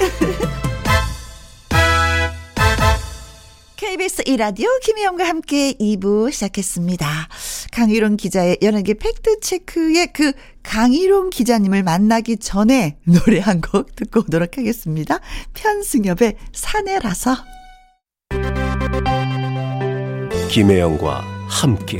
KBS 이라디오 김혜영과 함께 2부 시작했습니다. 강희롱 기자의 연예계 팩트체크의 그 강희롱 기자님을 만나기 전에 노래 한 곡 듣고 오도록 하겠습니다. 편승엽의 사내라서. 김혜영과 함께.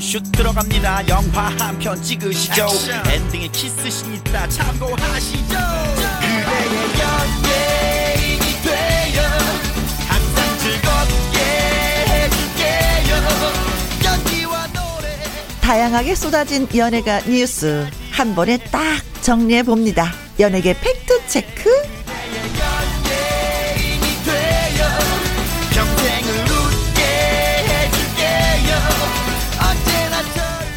슛 들어갑니다. 영화 한 편 찍으시죠. 엔딩에 키스신 있다 참고하시죠. 그대의 연예인이 되어 항상 즐겁게 해줄게요. 연기와 노래 다양하게 쏟아진 연예가 뉴스 한 번에 딱 정리해 봅니다. 연예계 팩트 체크.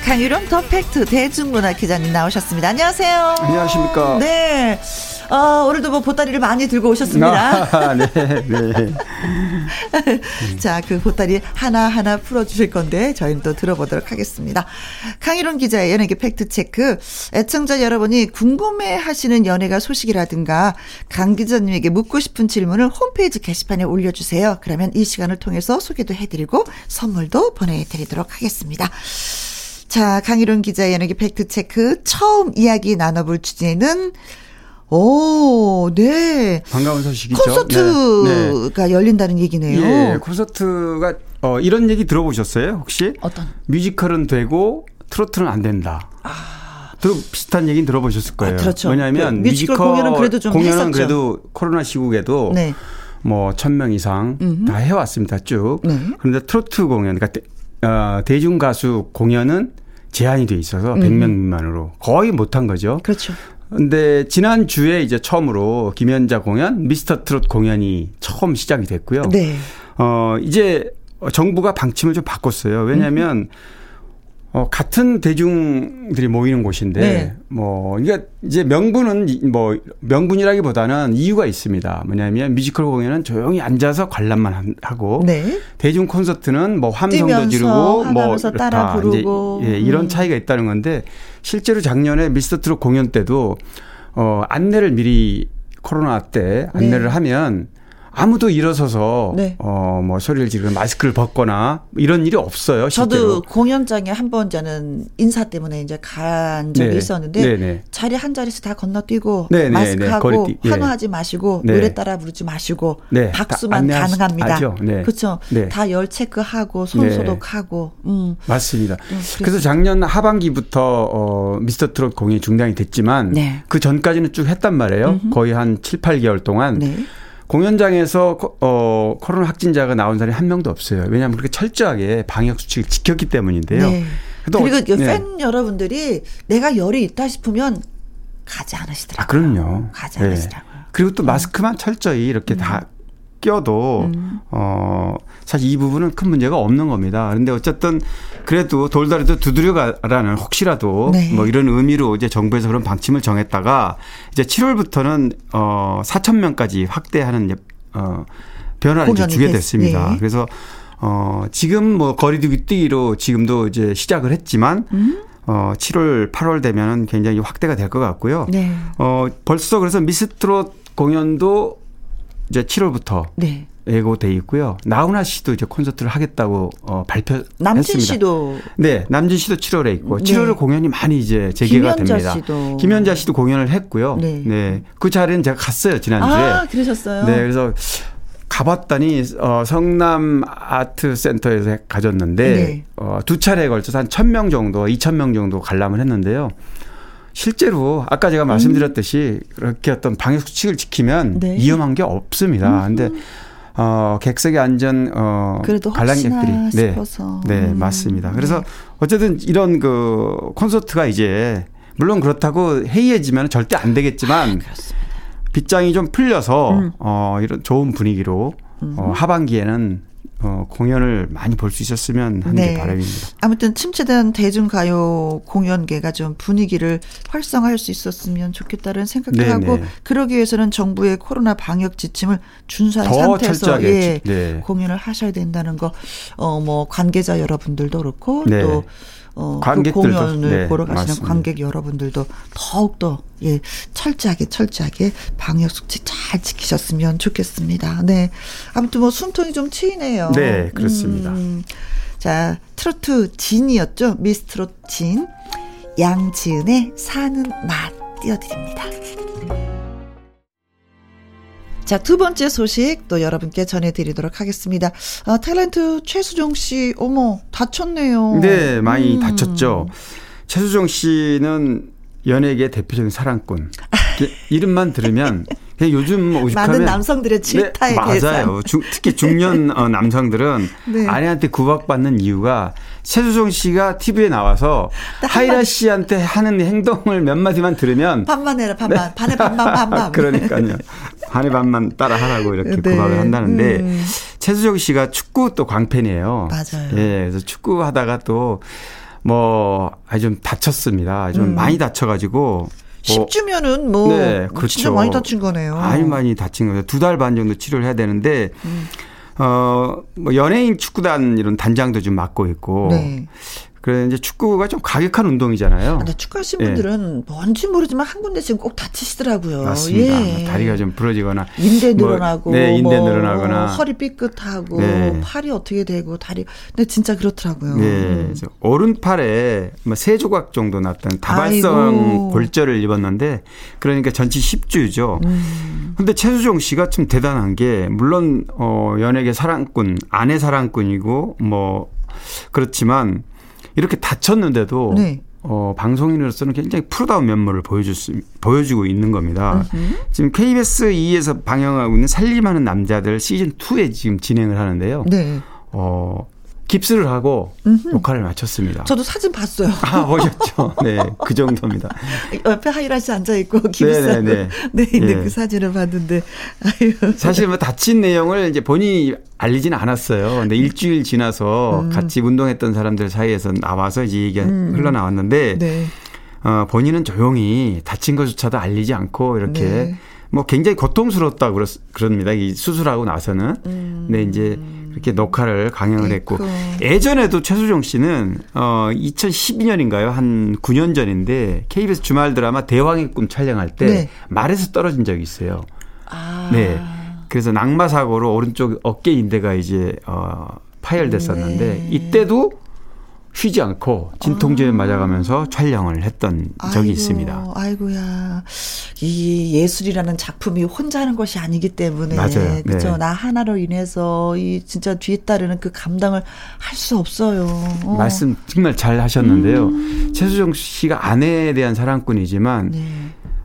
강유령 더 팩트 대중문화 기자님 나오셨습니다. 안녕하세요. 안녕하십니까. 네. 어, 오늘도 뭐 보따리를 많이 들고 오셨습니다. 아, [laughs] 네, 네. [laughs] 자, 그 보따리 하나하나 풀어주실 건데, 저희는 또 들어보도록 하겠습니다. 강희론 기자의 연예계 팩트체크. 애청자 여러분이 궁금해 하시는 연예가 소식이라든가, 강 기자님에게 묻고 싶은 질문을 홈페이지 게시판에 올려주세요. 그러면 이 시간을 통해서 소개도 해드리고, 선물도 보내드리도록 하겠습니다. 자, 강희론 기자의 연예계 팩트체크. 처음 이야기 나눠볼 주제는 오, 네. 반가운 소식이죠. 콘서트가 네. 네. 열린다는 얘기네요. 예, 콘서트가 어, 이런 얘기 들어보셨어요? 혹시? 어떤? 뮤지컬은 되고 트로트는 안 된다. 아. 또 비슷한 얘기는 들어보셨을 거예요. 아, 그렇죠. 왜냐하면 그 뮤지컬, 공연은 그래도 좀 공연은 했었죠. 그래도 코로나 시국에도 네. 뭐 천 명 이상 음흠. 다 해왔습니다 쭉. 네. 그런데 트로트 공연, 그러니까 어, 대중 가수 공연은 제한이 돼 있어서 음. 100명 미만으로 거의 못한 거죠. 그렇죠. 근데 지난 주에 이제 처음으로 김연자 공연, 미스터 트롯 공연이 처음 시작이 됐고요. 네. 어 이제 정부가 방침을 좀 바꿨어요. 왜냐하면 음. 어, 같은 대중들이 모이는 곳인데, 네. 뭐, 이게 이제 명분은 뭐, 명분이라기보다는 이유가 있습니다. 뭐냐면 뮤지컬 공연은 조용히 앉아서 관람만 하고, 네. 대중 콘서트는 뭐 함성도 지르고, 뭐, 따라 부르고. 이제, 예, 이런 음. 차이가 있다는 건데, 실제로 작년에 미스터 트롯 공연 때도, 어, 안내를 미리 코로나 때 안내를 네. 하면 아무도 일어서서 네. 어뭐 소리를 지르고 마스크를 벗거나 이런 일이 없어요. 실제로. 저도 공연장에 한 번 저는 인사 때문에 이제 간 적이 네. 있었는데 네, 네. 자리 한 자리에서 다 건너뛰고 네, 네, 마스크하고 환호하지 마시고 노래 따라 부르지 마시고 박수만 가능합니다. 그렇죠. 다 열 체크하고 손 소독하고. 음. 맞습니다. 음, 그래서 작년 하반기부터 어 미스터 트롯 공연이 중단이 됐지만 그 전까지는 쭉 했단 말이에요. 음흠. 거의 한 7, 8개월 동안. 공연장에서 어, 코로나 확진자가 나온 사람이 한 명도 없어요. 왜냐하면 그렇게 철저하게 방역 수칙을 지켰기 때문인데요. 네. 그리고 어, 팬 여러분들이 내가 열이 있다 싶으면 가지 않으시더라고요. 아, 그럼요. 가지 않으시더라고요. 네. 그리고 또 마스크만 철저히 이렇게 음. 다 껴도 음. 어 사실 이 부분은 큰 문제가 없는 겁니다. 그런데 어쨌든 그래도 돌다리도 두드려가라는 혹시라도 네. 뭐 이런 의미로 이제 정부에서 그런 방침을 정했다가 이제 7월부터는 어 4천 명까지 확대하는 어 변화를 이제 주게 됐습니다. 네. 그래서 어 지금 뭐 거리두기 뛰기로 지금도 이제 시작을 했지만 음? 어 7월 8월 되면은 굉장히 확대가 될 것 같고요. 네. 어 벌써 그래서 미스트롯 공연도 이제 7월부터 네. 예고돼 있고요. 나훈아 씨도 이제 콘서트를 하겠다고 어, 발표했습니다. 남진 씨도 네, 남진 씨도 7월에 있고 네. 7월에 공연이 많이 이제 재개가 됩니다. 씨도. 김연자 씨도 공연을 했고요. 네. 네. 그 자리는 제가 갔어요, 지난주에. 아, 그러셨어요? 네, 그래서 가봤더니 어, 성남 아트 센터에서 가졌는데 네. 어, 두 차례에 걸쳐서 한 1000명 정도, 2000명 정도 관람을 했는데요. 실제로 아까 제가 말씀드렸듯이 그렇게 어떤 방역 수칙을 지키면 네. 위험한 게 없습니다. 음. 근데 어, 객석의 안전 어 관람객들이 네. 싶어서. 네, 음. 맞습니다. 그래서 어쨌든 이런 그 콘서트가 이제 물론 그렇다고 해이해지면 절대 안 되겠지만 아, 빗장이 좀 풀려서 음. 어 이런 좋은 분위기로 음. 어 하반기에는 어, 공연을 많이 볼 수 있었으면 하는 네. 게 바람입니다. 아무튼 침체된 대중가요 공연계가 좀 분위기를 활성화할 수 있었으면 좋겠다는 생각도 네, 하고 네. 그러기 위해서는 정부의 코로나 방역 지침을 준수한 상태에서 예, 네. 공연을 하셔야 된다는 거. 어, 뭐 관계자 여러분들도 그렇고 네. 또 어, 그 공연을 네, 보러 가시는 맞습니다. 관객 여러분들도 더욱더 예, 철저하게 철저하게 방역 수칙 잘 지키셨으면 좋겠습니다. 네. 아무튼 뭐 숨통이 좀 트이네요. 네, 그렇습니다. 음, 자, 트로트 진이었죠. 미스 트로트 진. 양지은의 사는 맛 띄워드립니다. 자, 두 번째 소식 또 여러분께 전해드리도록 하겠습니다. 어, 탤런트 최수종 씨, 어머, 다쳤네요. 네, 많이 음. 다쳤죠. 최수종 씨는 연예계 대표적인 사랑꾼. 이름만 들으면 그냥 요즘 오죽하면 많은 남성들의 질타에 네, 맞아요. 중, 특히 중년 어, 남성들은 [laughs] 네. 아내한테 구박받는 이유가 최수종 씨가 TV에 나와서 하이라 씨한테 하는 행동을 몇 마디만 들으면 반만 해라 반만 네. 반에 반만 반반 [laughs] 그러니까요. 반에 반만 따라 하라고 이렇게 네. 구박을 한다는데 음. 최수종 씨가 축구 또 광팬이에요. 맞아요. 예, 그래서 축구 하다가 또 뭐, 아주 좀 다쳤습니다. 좀 음. 많이 다쳐가지고 10주면은 뭐 네, 그렇죠. 진짜 많이 다친 거네요. 많이 많이 다친 거예요. 두 달 반 정도 치료를 해야 되는데 음. 어 뭐 연예인 축구단 이런 단장도 좀 맡고 있고 네. 그래 이제 축구가 좀 과격한 운동이잖아요. 근데 축구하신 분들은 예. 뭔지 모르지만 한 군데씩 꼭 다치시더라고요. 맞습니다. 예. 다리가 좀 부러지거나 인대 뭐 늘어나고 뭐, 네, 인대 뭐 늘어나거나 허리 삐끗하고 네. 팔이 어떻게 되고 다리 근데 진짜 그렇더라고요. 네. 오른팔에 뭐세 조각 정도 났던 다발성 아이고. 골절을 입었는데 그러니까 전치 10주죠. 음. 근데 최수종 씨가 좀 대단한 게 물론 어 연예계 사랑꾼, 아내 사랑꾼이고 뭐 그렇지만 이렇게 다쳤는데도 네. 어, 방송인으로서는 굉장히 프로다운 면모를 보여줄 수, 보여주고 있는 겁니다. 으흠. 지금 KBS 2에서 방영하고 있는 살림하는 남자들 시즌 2에 지금 진행을 하는데요. 네. 어, 깁스를 하고 음흠. 녹화를 마쳤습니다. 저도 사진 봤어요. 아, 보셨죠? 네, 그 정도입니다. [laughs] 옆에 하이라시 앉아 있고 깁스하고 네, 네, 있는 네. 그 사진을 봤는데 아유. 사실 뭐 다친 내용을 이제 본인이 알리지는 않았어요. 근데 일주일 지나서 음. 같이 운동했던 사람들 사이에서 나와서 이제 얘기가 음. 흘러나왔는데 네. 어, 본인은 조용히 다친 것조차도 알리지 않고 이렇게 네. 뭐 굉장히 고통스럽다 그렇, 그럽니다. 이 수술하고 나서는. 음. 근데 이제 그렇게 녹화를 강행을 했고 예전에도 최수종 씨는 어 2012년인가요? 한 9년 전인데 KBS 주말 드라마 대왕의 꿈 촬영할 때 네. 말에서 떨어진 적이 있어요. 아. 네. 그래서 낙마 사고로 오른쪽 어깨 인대가 이제 어 파열됐었는데 네. 이때도 쉬지 않고 진통제에 아. 맞아가면서 촬영을 했던 적이 아이고, 있습니다. 아이고야. 이 예술이라는 작품이 혼자 하는 것이 아니기 때문에 맞아요. 그렇죠. 네. 나 하나로 인해서 이 진짜 뒤에 따르는 그 감당을 할 수 없어요. 어. 말씀 정말 잘 하셨는데요. 음. 최수정 씨가 아내에 대한 사랑꾼이지만 네.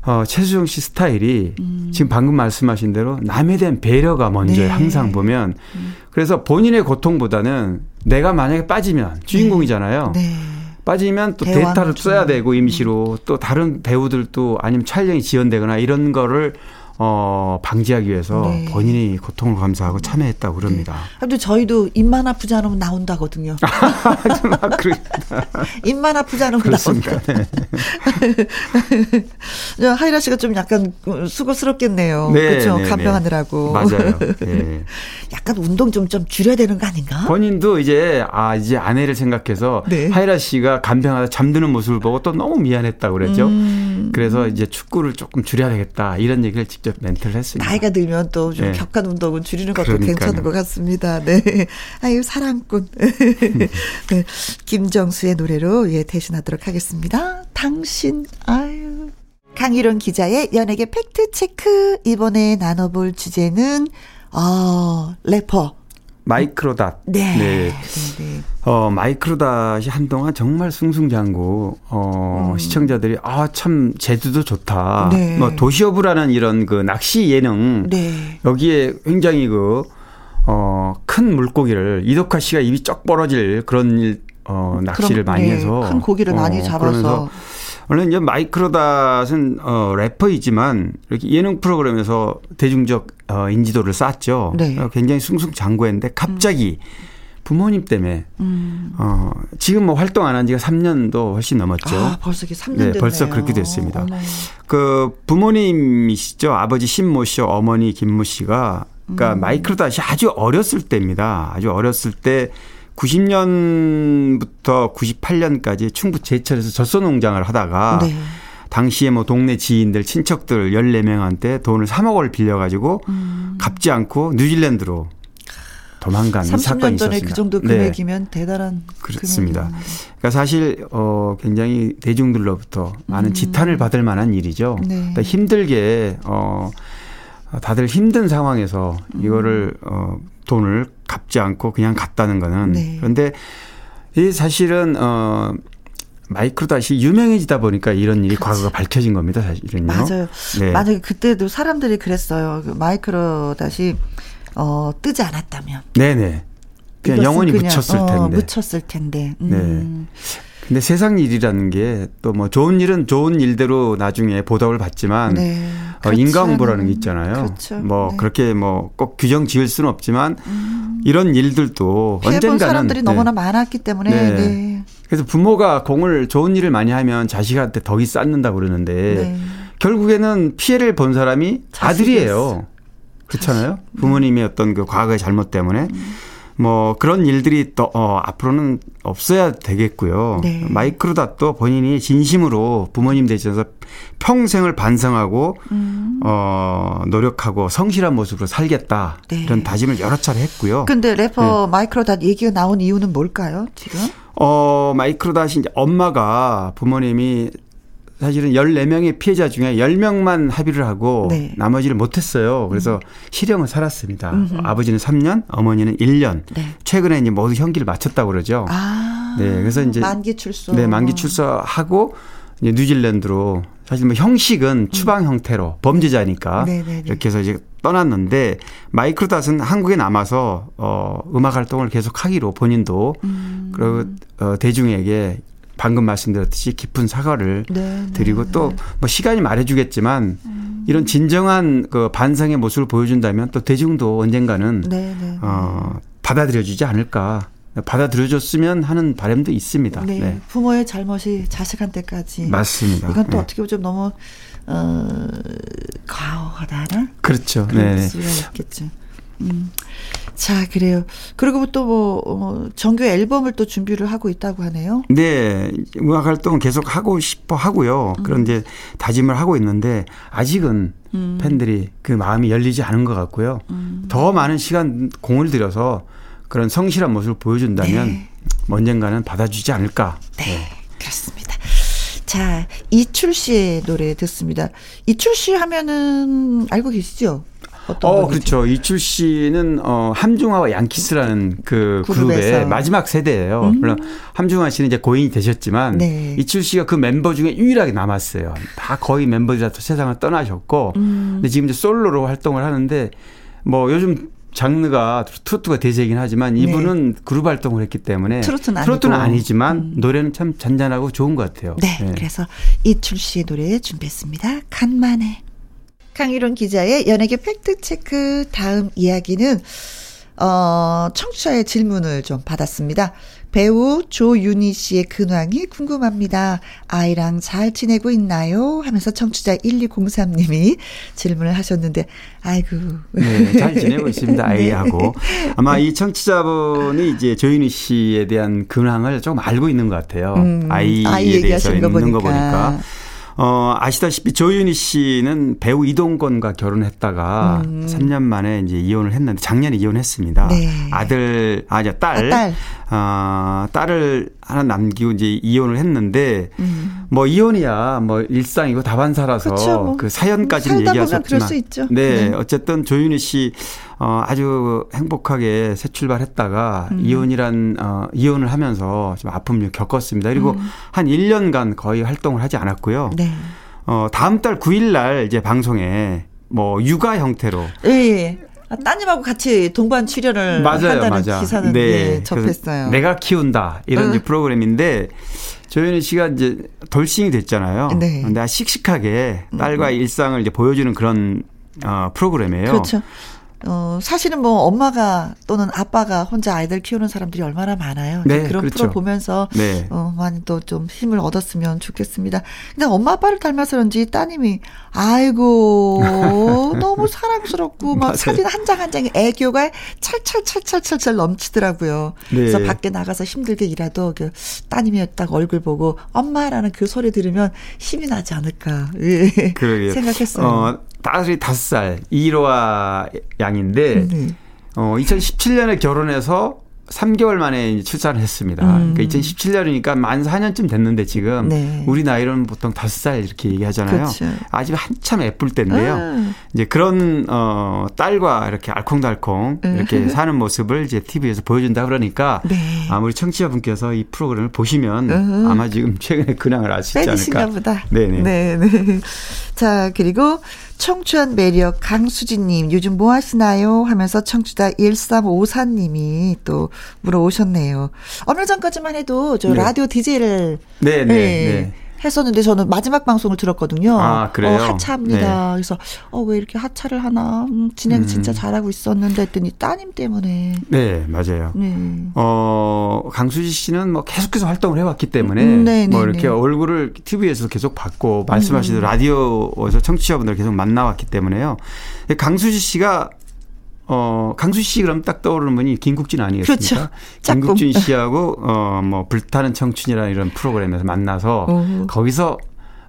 어, 최수정 씨 스타일이 음. 지금 방금 말씀하신 대로 남에 대한 배려가 먼저 네. 항상 보면 음. 그래서 본인의 고통보다는 내가 만약에 빠지면 주인공이잖아요. 네. 네. 빠지면 또 데이터를 써야 되고 임시로 또 다른 배우들도 아니면 촬영이 지연되거나 이런 거를 어, 방지하기 위해서 네. 본인이 고통을 감수하고 참여했다고 그럽니다. 네. 근데 저희도 입만 아프지 않으면 나온다거든요. [laughs] 입만 아프지 않으면 나온다. 네. [laughs] 하이라 씨가 좀 약간 수고스럽겠네요. 네, 그렇죠. 네, 간병하느라고. 맞아요. 네. [laughs] 약간 운동 좀, 좀 줄여야 되는 거 아닌가? 본인도 이제, 아, 이제 아내를 생각해서 네. 하이라 씨가 간병하다 잠드는 모습을 보고 또 너무 미안했다고 그랬죠. 음. 그래서 이제 축구를 조금 줄여야 되겠다. 이런 얘기를 직접 멘트를 했습니다. 나이가 들면 또좀 네. 격한 운동은 줄이는 것도 그러니까요. 괜찮은 것 같습니다. 네. [laughs] 아유, 사랑꾼. [laughs] 네. 김정수의 노래로 예, 대신하도록 하겠습니다. 당신, 아유. 강희론 기자의 연예계 팩트체크. 이번에 나눠볼 주제는, 어, 래퍼. 마이크로닷. 네. 네. 네, 네. 어, 마이크로닷이 한동안 정말 승승장구, 어, 음. 시청자들이, 아, 참, 제주도 좋다. 네. 뭐, 도시어부라는 이런 그 낚시 예능. 네. 여기에 굉장히 그, 어, 큰 물고기를 이덕화 씨가 입이 쩍 벌어질 그런 일, 어, 낚시를 그럼, 많이 네. 해서. 큰 고기를 어, 많이 잡아서. 물론 이제 마이크로닷은 어 래퍼이지만 이렇게 예능 프로그램에서 대중적 어 인지도를 쌓았죠. 네. 어, 굉장히 승승장구했는데 갑자기 음. 부모님 때문에 음. 어 지금 뭐 활동 안 한 지가 3년도 훨씬 넘었죠. 아, 벌써 이게 3년 네, 벌써 그렇게 됐습니다. 어머. 그 부모님이시죠. 아버지 신모 씨, 어머니 김모 씨가 그러니까 음. 마이크로닷이 아주 어렸을 때입니다. 아주 어렸을 때 90년부터 98년까지 충북 제철에서 젖소 농장을 하다가 네. 당시에 뭐 동네 지인들, 친척들 14명한테 돈을 3억 을 빌려 가지고 음. 갚지 않고 뉴질랜드로 도망간 사건이 있었습니다. 전에 그 정도 네. 금액이면 네. 대단한 그렇습니다. 금액입니다. 그러니까 사실 어 굉장히 대중들로부터 많은 음. 지탄을 받을 만한 일이죠. 네. 그러니까 힘들게 어 다들 힘든 상황에서 이거를 어 돈을 갚지 않고 그냥 갔다는 거는 네. 그런데 이 사실은 어 마이크로닷이 유명해지다 보니까 이런 일이 그렇지. 과거가 밝혀진 겁니다, 사실은요. 맞아요. 네. 맞아요. 그때도 사람들이 그랬어요. 그 마이크로닷이 어 뜨지 않았다면. 네네. 그냥 영원히 그냥, 묻혔을 어, 텐데. 묻혔을 텐데. 네. 음. 네. 근데 세상 일이라는 게 또 뭐 좋은 일은 좋은 일대로 나중에 보답을 받지만 네. 어, 인과응보라는 게 있잖아요. 그렇죠. 뭐 네. 그렇게 뭐 꼭 규정 지을 수는 없지만 음. 이런 일들도 언젠가는 사람들이 네. 너무나 많았기 때문에 네. 네. 그래서 부모가 공을 좋은 일을 많이 하면 자식한테 덕이 쌓는다고 그러는데 네. 결국에는 피해를 본 사람이 아들이에요. 그렇잖아요. 부모님의 어떤 그 과거의 잘못 때문에. 음. 뭐 그런 일들이 또 어, 앞으로는 없어야 되겠고요. 네. 마이크로닷도 본인이 진심으로 부모님 되셔서 평생을 반성하고 음. 어 노력하고 성실한 모습으로 살겠다 네. 이런 다짐을 여러 차례 했고요. 근데 래퍼 네. 마이크로닷 얘기가 나온 이유는 뭘까요? 지금? 어 마이크로닷이 이제 엄마가 부모님이 사실은 14명의 피해자 중에 10명만 합의를 하고 네. 나머지를 못했어요. 그래서 음. 실형을 살았습니다. 음흠. 아버지는 3년, 어머니는 1년. 네. 최근에 이제 모두 형기를 마쳤다고 그러죠. 아. 네. 그래서 이제 만기 출소. 네, 만기 출소하고 이제 뉴질랜드로 사실 뭐 형식은 음. 추방 형태로 범죄자니까 네네네. 네, 네. 이렇게 해서 이제 떠났는데 마이크로닷은 한국에 남아서 어 음악 활동을 계속 하기로 본인도 음. 그리고 어 대중에게 방금 말씀드렸듯이 깊은 사과를 네, 네 드리고 네, 또뭐 시간이 말해주겠지만 음. 이런 진정한 그 반성의 모습을 보여준다면 또 대중도 언젠가는 네, 네, 어, 받아들여주지 않을까. 받아들여줬으면 하는 바람도 있습니다. 네, 네. 부모의 잘못이 자식한테까지. 맞습니다. 이건 또 네. 어떻게 보면 좀 너무 어, 과하다나? 그렇죠. 네. 수가 있겠죠. 음. 자, 그래요. 그리고 또 뭐, 어, 정규 앨범을 또 준비를 하고 있다고 하네요. 네. 음악 활동 계속 하고 싶어 하고요. 음. 그런 이제 다짐을 하고 있는데 아직은 음. 팬들이 그 마음이 열리지 않은 것 같고요. 음. 더 많은 시간 공을 들여서 그런 성실한 모습을 보여준다면 네. 언젠가는 받아주지 않을까. 네. 네. 그렇습니다. 자, 이출 씨의 노래 듣습니다. 이출 씨 하면은 알고 계시죠? 어, 그렇죠. 이출 씨는 어 함중아와 양키스라는 그 그룹에서. 그룹의 마지막 세대예요. 음. 물론 함중아 씨는 이제 고인이 되셨지만 네. 이출 씨가 그 멤버 중에 유일하게 남았어요. 다 거의 멤버들이 다 세상을 떠나셨고 음. 근데 지금 이제 솔로로 활동을 하는데 뭐 요즘 장르가 트로트가 대세이긴 하지만 이분은 네. 그룹 활동을 했기 때문에 트로트는, 트로트는 아니지만 음. 노래는 참 잔잔하고 좋은 것 같아요. 네, 네. 그래서 이출 씨의 노래 준비했습니다. 간만에. 강유론 기자의 연예계 팩트체크 다음 이야기는, 어, 청취자의 질문을 좀 받았습니다. 배우 조윤희 씨의 근황이 궁금합니다. 아이랑 잘 지내고 있나요? 하면서 청취자 1203님이 질문을 하셨는데, 아이고. 네, 잘 지내고 있습니다. [laughs] 네. 아이하고. 네. 아마 이 청취자분이 이제 조윤희 씨에 대한 근황을 좀 알고 있는 것 같아요. 음, 아이에 아이 대해서 있는 거 보니까. 거 보니까. 어, 아시다시피 조윤희 씨는 배우 이동건과 결혼했다가 음. 3년 만에 이제 이혼을 했는데 작년에 이혼했습니다. 네. 아들, 아니, 딸. 아, 딸. 어, 딸을 하나 남기고 이제 이혼을 했는데 음. 뭐 이혼이야 뭐 일상이고 다반사라서 그쵸, 뭐. 그 사연까지는 얘기할 수 없지만 네, 네, 어쨌든 조윤희 씨 어, 아주 행복하게 새 출발했다가 음. 이혼이란 어, 이혼을 하면서 좀 아픔을 겪었습니다. 그리고 음. 한 1년간 거의 활동을 하지 않았고요. 네. 어, 다음 달 9일 날 이제 방송에 뭐 육아 형태로 예. 예. 아, 따님하고 같이 동반 출연을 맞아요, 한다는 맞아. 기사는 네. 네, 접했어요. 내가 키운다 이런 응. 프로그램인데 조현희 씨가 이제 돌싱이 됐잖아요. 네. 근데 씩씩하게 딸과의 음. 일상을 이제 보여주는 그런 어, 프로그램이에요. 그렇죠. 어, 사실은 뭐 엄마가 또는 아빠가 혼자 아이들 키우는 사람들이 얼마나 많아요. 네, 그런 그렇죠. 프로 보면서 네. 어, 많이 또 좀 힘을 얻었으면 좋겠습니다. 근데 엄마 아빠를 닮아서 그런지 따님이 아이고 [laughs] 너무 사랑스럽고 막 사진 한 장 한 장에 애교가 찰찰찰찰찰찰 넘치더라고요. 네. 그래서 밖에 나가서 힘들게 일하도 그 따님이 딱 얼굴 보고 엄마라는 그 소리 들으면 힘이 나지 않을까 예. 생각했어요. 어, 딸이 다섯 살 이로아 양인데 네. 어 2017년에 결혼해서 3개월 만에 출산을 했습니다. 음. 그러니까 2017년이니까 만 4년쯤 됐는데 지금 네. 우리 나이로는 보통 5살 이렇게 얘기하잖아요. 그렇죠. 아직 한참 예쁠 때인데요. 음. 이제 그런 어 딸과 이렇게 알콩달콩 이렇게 음. 사는 모습을 이제 TV에서 보여준다 그러니까 네. 아무리 청취자분께서 이 프로그램을 보시면 음. 아마 지금 [laughs] 최근에 근황을 아시지 않을까. 보다. 네네. 네네. 자, 그리고 청춘 매력 강수진님, 요즘 뭐 하시나요? 하면서 청취자 1354님이 또 물어오셨네요. 얼마 전까지만 해도 저 네. 라디오 DJ를. 네, 네, 네. 네. 했었는데 저는 마지막 방송을 들었거든요. 아, 그래요? 어, 하차입니다. 네. 그래서 어, 왜 이렇게 하차를 하나? 음, 진행 진짜 음. 잘하고 있었는데 했더니 따님 때문에. 네, 맞아요. 네. 어, 강수지 씨는 뭐 계속해서 활동을 해왔기 때문에 음, 네, 뭐 네, 이렇게 네. 얼굴을 TV에서 계속 봤고 말씀하시듯 음. 라디오에서 청취자분들 계속 만나왔기 때문에요. 강수지 씨가 어, 강수 씨 그럼 딱 떠오르는 분이 김국진 아니겠습니까? 그렇죠. [laughs] 김국진 씨하고 어, 뭐 불타는 청춘이라는 이런 프로그램에서 만나서 어. 거기서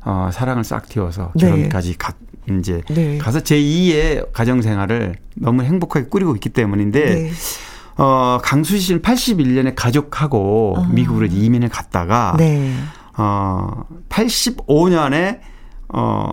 어, 사랑을 싹 틔워서 네. 결혼까지 가, 이제 네. 가서 제2의 가정 생활을 너무 행복하게 꾸리고 있기 때문인데 네. 어, 강수 씨는 81년에 가족하고 어. 미국으로 이민을 갔다가 네. 어, 85년에 어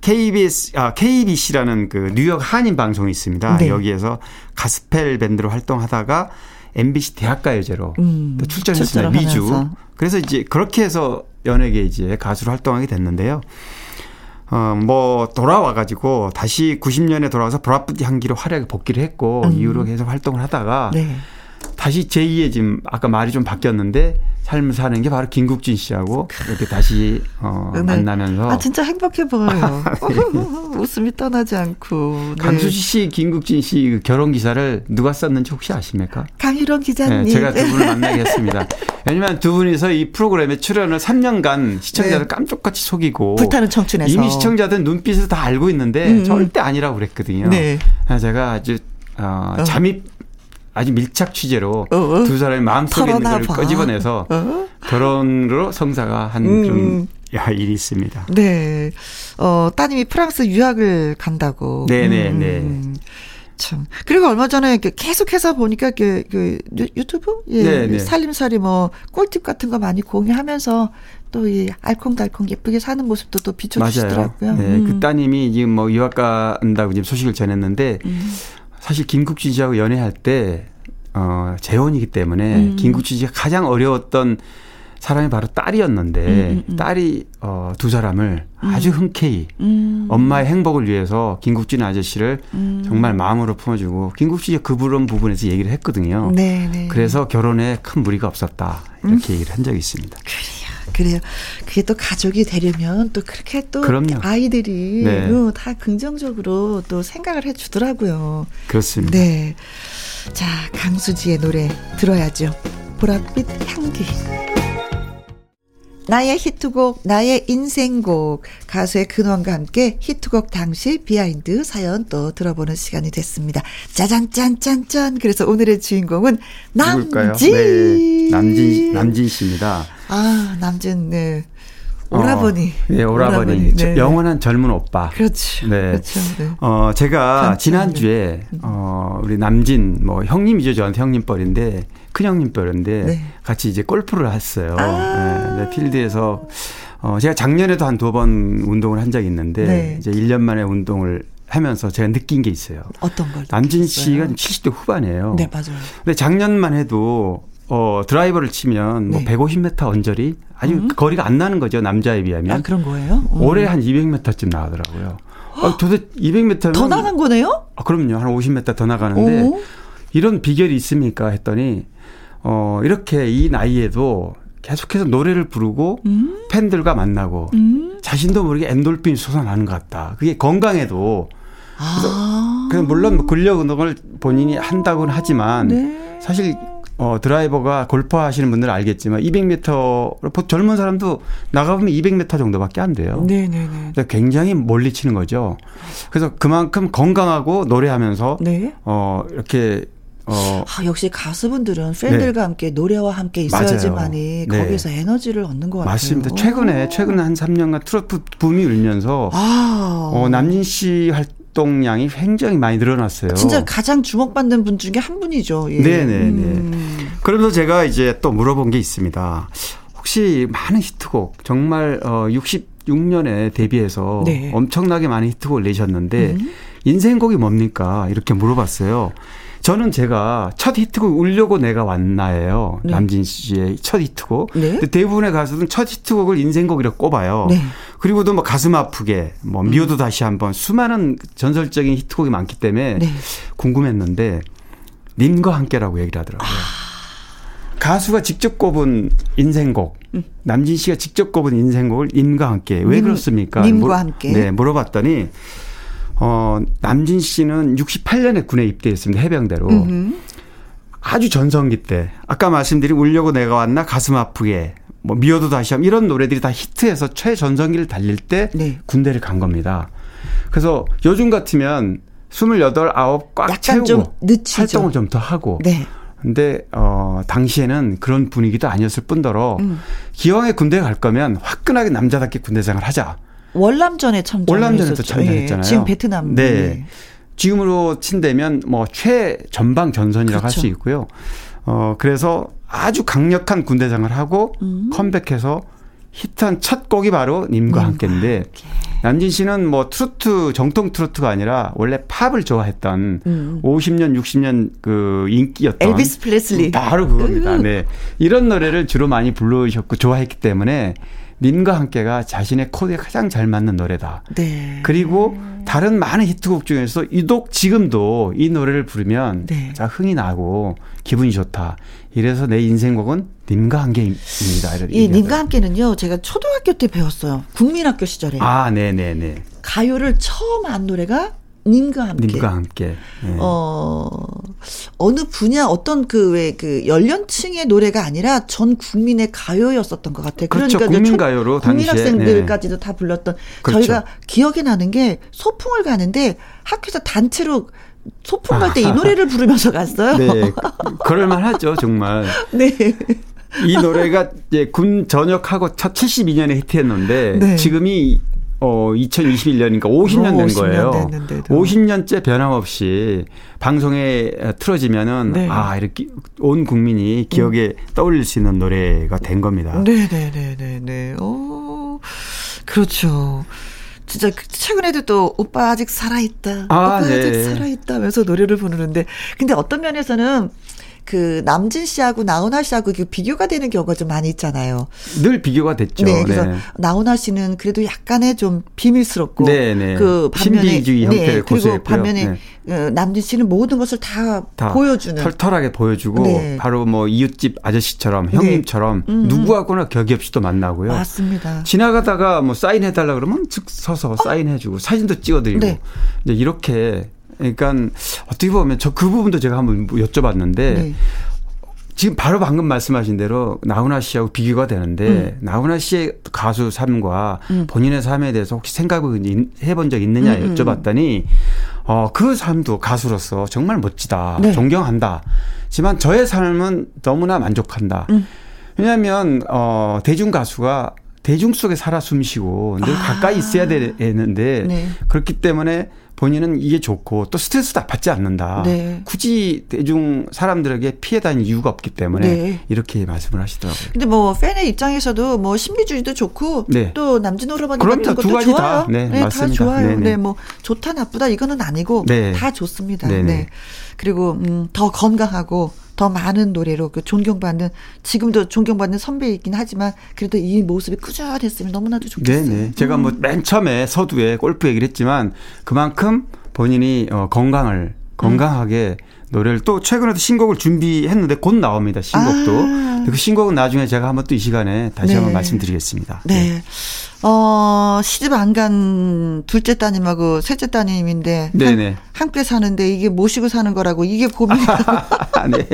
KBS 아 KBC라는 그 뉴욕 한인 방송이 있습니다. 네. 여기에서 가스펠 밴드로 활동하다가 MBC 대학가요제로 음, 출전했습니다. 미주. 그래서 이제 그렇게 해서 연예계 이제 가수로 활동하게 됐는데요. 어, 뭐, 돌아와 가지고, 다시 90년에 돌아와서 브라프디 향기로 활약에 복귀를 했고, 음. 이후로 계속 활동을 하다가, 네. 다시 제2의 지금 아까 말이 좀 바뀌었는데 삶을 사는 게 바로 김국진 씨하고 이렇게 다시 어 네. 만나면서 아 진짜 행복해 보여요. 네. [laughs] [laughs] 웃음이 떠나지 않고. 네. 강수지 씨, 김국진 씨그 결혼 기사를 누가 썼는지 혹시 아십니까? 강희론 기자님. 네, 제가 두 분을 [laughs] 만나겠습니다. 왜냐면 두 분이서 이 프로그램에 출연을 3년간 시청자들 네. 깜짝같이 속이고 불타는 청춘에서 이미 시청자들 눈빛을 다 알고 있는데 음. 음. 절대 아니라고 그랬거든요. 네. 제가 아주 어, 어. 잠입 아주 밀착 취재로 어, 어. 두 사람이 마음속에 있는 걸 꺼집어내서 어? 결혼으로 성사가 한 음. 좀 야, 일이 있습니다. 네. 어, 따님이 프랑스 유학을 간다고. 네네, 네, 네. 음. 참. 그리고 얼마 전에 계속해서 보니까 그, 그 유튜브? 예. 네네. 네. 살림살이 뭐 꿀팁 같은 거 많이 공유하면서 또 이 알콩달콩 예쁘게 사는 모습도 또 비춰주시더라고요. 네. 음. 그 따님이 지금 뭐 유학 간다고 지금 소식을 전했는데 음. 사실 김국진 씨하고 연애할 때, 어, 재혼이기 때문에 음. 김국진 씨가 가장 어려웠던 사람이 바로 딸이었는데 음, 음, 음. 딸이 어, 두 사람을 음. 아주 흔쾌히 음. 엄마의 행복을 위해서 김국진 아저씨를 정말 마음으로 품어주고 김국진이 그런 부분에서 얘기를 했거든요. 네, 네. 그래서 결혼에 큰 무리가 없었다 이렇게 얘기를 한 적이 있습니다. 그래요. 그래요. 그게 또 가족이 되려면 또 그렇게 또 그럼요. 아이들이 네. 어, 다 긍정적으로 또 생각을 해 주더라고요. 그렇습니다. 네. 자, 강수지의 노래 들어야죠. 보랏빛 향기. 나의 히트곡, 나의 인생곡, 가수의 근원과 함께 히트곡 당시 비하인드 사연 또 들어보는 시간이 됐습니다. 짜잔, 짠, 짠, 짠. 그래서 오늘의 주인공은 남진. 네, 남진, 남진 씨입니다. 아, 남진, 네. 오라버니. 어, 네, 오라버니. 오라버니. 네. 영원한 젊은 오빠. 그렇죠. 네. 그렇죠. 네. 어, 제가 지난주에, 어, 우리 남진, 뭐, 형님이죠. 저한테 형님 뻘인데, 큰형님 뻘인데, 네. 같이 이제 골프를 했어요. 아~ 네, 네, 필드에서, 어, 제가 작년에도 한 두 번 운동을 한 적이 있는데, 네. 이제 1년 만에 운동을 하면서 제가 느낀 게 있어요. 어떤 걸? 남진 씨가 70대 후반이에요. 네, 맞아요. 근데 작년만 해도 어, 드라이버를 치면 뭐 네. 150m 언저리 아주 음. 거리가 안 나는 거죠. 남자에 비하면. 아, 그런 거예요? 음. 올해 한 200m쯤 나가더라고요. 아, 도대체 200m면 더 나간 거네요? 아, 그럼요. 한 50m 더 나가는데 오. 이런 비결이 있습니까 했더니 어, 이렇게 이 나이에도 계속해서 노래를 부르고 음. 팬들과 만나고 음. 자신도 모르게 엔돌핀이 솟아나는 것 같다. 그게 건강에도 그래서 아. 물론 뭐 근력 운동을 본인이 한다고는 하지만 네. 사실 어, 드라이버가 골프 하시는 분들은 알겠지만 200m, 젊은 사람도 나가보면 200m 정도밖에 안 돼요. 네네네. 굉장히 멀리 치는 거죠. 그래서 그만큼 건강하고 노래하면서 네. 어, 이렇게 어. 아, 역시 가수분들은 팬들과 네. 함께 노래와 함께 있어야지만이 네. 거기서 에너지를 얻는 것 같아요. 맞습니다. 최근에 최근에 한 3년간 트로트 붐이 울면서 아. 어, 남진 씨 활동 활동량이 굉장히 많이 늘어났어요. 진짜 가장 주목받는 분 중에 한 분이죠. 예. 네네네. 음. 그러면서 제가 이제 또 물어본 게 있습니다. 혹시 많은 히트곡 정말 어 66년에 데뷔해서 네. 엄청나게 많은 히트곡을 내셨는데 음. 인생곡이 뭡니까? 이렇게 물어봤어요. 저는 제가 첫 히트곡 울려고 내가 왔나예요. 네. 남진 씨의 첫 히트곡. 네. 근데 대부분의 가수들은 첫 히트곡을 인생곡이라고 꼽아요. 네. 그리고도 뭐 가슴 아프게 뭐 음. 미워도 다시 한번 수많은 전설적인 히트곡이 많기 때문에 네. 궁금했는데 님과 함께라고 얘기를 하더라고요. 아. 가수가 직접 꼽은 인생곡, 음. 남진 씨가 직접 꼽은 인생곡을 님과 함께 왜 님, 그렇습니까? 님과 물, 함께. 네, 물어봤더니 어, 남진 씨는 68년에 군에 입대했습니다. 해병대로. 음흠. 아주 전성기 때 아까 말씀드린 울려고 내가 왔나 가슴 아프게 뭐 미워도 다시 함 이런 노래들이 다 히트해서 최전성기를 달릴 때 네. 군대를 간 겁니다. 그래서 요즘 같으면 28, 9꽉 채우고 좀 활동을 좀 더 하고 네. 근데 어 당시에는 그런 분위기도 아니었을 뿐더러 음. 기왕에 군대 갈 거면 화끈하게 남자답게 군대 생활 하자. 월남전에 참전. 월남전에도 참전했잖아요. 예, 지금 베트남. 네. 네. 지금으로 친다면 뭐 최전방 전선이라고 그렇죠. 할수 있고요. 어 그래서 아주 강력한 군대생활을 하고 음. 컴백해서 히트한 첫 곡이 바로 님과 함께인데 남진 씨는 뭐 트로트 정통 트로트가 아니라 원래 팝을 좋아했던 음. 50년 60년 그 인기였던 엘비스 플레슬리 바로 그겁니다. 네. 이런 노래를 주로 많이 부르셨고 좋아했기 때문에 님과 함께가 자신의 코드에 가장 잘 맞는 노래다. 네. 그리고 다른 많은 히트곡 중에서 유독 지금도 이 노래를 부르면 네. 자 흥이 나고 기분이 좋다. 이래서 내 인생곡은 님과 함께입니다. 이 님과 함께는요, 제가 초등학교 때 배웠어요. 국민학교 시절에. 아, 네 네 네. 가요를 처음 안 노래가 님과 함께. 님과 함께. 네. 어, 어느 분야 어떤 그 왜그 그 연령층의 노래가 아니라 전 국민의 가요였었던 것 같아요. 그렇죠. 그러니까 국민 가요로 국민 학생들까지도 네. 다 불렀던 그렇죠. 저희가 기억에 나는 게 소풍을 가는데 학교에서 단체로 소풍 갈 때 이 노래를 [laughs] 부르면서 갔어요. 네. 그럴만 하죠, 정말. [laughs] 네. 이 노래가 이제 군 전역하고 첫 72년에 히트했는데 네. 지금이 어 2021년이니까 50년 된 거예요. 됐는데도. 50년째 변함없이 방송에 틀어지면은 네. 아 이렇게 온 국민이 기억에 음. 떠올릴 수 있는 노래가 된 겁니다. 네네네네네. 네, 네, 네, 어 그렇죠. 진짜 그 최근에도 또 오빠 아직 살아있다. 아, 오빠 네. 아직 살아있다 하면서 노래를 부르는데 근데 어떤 면에서는 그 남진 씨하고 나훈아 씨하고 비교가 되는 경우가 좀 많이 있잖아요. 늘 비교가 됐죠. 네, 그래서 네. 나훈아 씨는 그래도 약간의 좀 비밀스럽고 네, 네. 그 반면에 신비주의 네, 네, 그리고 반면에 네. 남진 씨는 모든 것을 다, 다 보여주는 털털하게 보여주고 네. 바로 뭐 이웃집 아저씨처럼 네. 형님처럼 음, 음. 누구하고나 격이 없이 도 만나고요. 맞습니다. 지나가다가 뭐 사인해 달라 그러면 즉 서서 어? 사인해주고 사진도 찍어드리고 이제 이렇게 그러니까 어떻게 보면 저 그 부분도 제가 한번 여쭤봤는데 네. 지금 바로 방금 말씀하신 대로 나훈아 씨하고 비교가 되는데 음. 나훈아 씨의 가수 삶과 음. 본인의 삶에 대해서 혹시 생각을 해본 적 있느냐 음, 음. 여쭤봤더니 어, 그 삶도 가수로서 정말 멋지다. 네. 존경한다. 하지만 저의 삶은 너무나 만족한다. 음. 왜냐하면 어, 대중 가수가 대중 속에 살아 숨쉬고 늘 아. 가까이 있어야 되는데 네. 그렇기 때문에 본인은 이게 좋고 또 스트레스도 받지 않는다. 네. 굳이 대중 사람들에게 피해 다닐 이유가 없기 때문에 네. 이렇게 말씀을 하시더라고요. 근데 뭐 팬의 입장에서도 뭐 신비주의도 좋고 네. 또 남진 오라버니 같은 것도 좋아요. 다. 네, 네, 다 좋아요. 네네. 네, 뭐 좋다 나쁘다 이거는 아니고 네. 다 좋습니다. 네네. 네. 그리고 음, 더 건강하고 더 많은 노래로 그 존경받는 지금도 존경받는 선배이긴 하지만 그래도 이 모습이 꾸준했으면 너무나도 좋겠어요. 네네. 제가 뭐 음. 뭐맨 처음에 서두에 골프 얘기를 했지만 그만큼 본인이 어, 건강을 건강하게 음. 노래를 또 최근에도 신곡을 준비했는데 곧 나옵니다. 신곡도. 아. 그 신곡은 나중에 제가 한번 또 이 시간에 다시 네. 한번 말씀드리겠습니다. 네. 네. 어, 시집 안 간 둘째 따님하고 셋째 따님인데 네네. 한, 께 사는데 이게 모시고 사는 거라고 이게 고민이 [laughs] 네.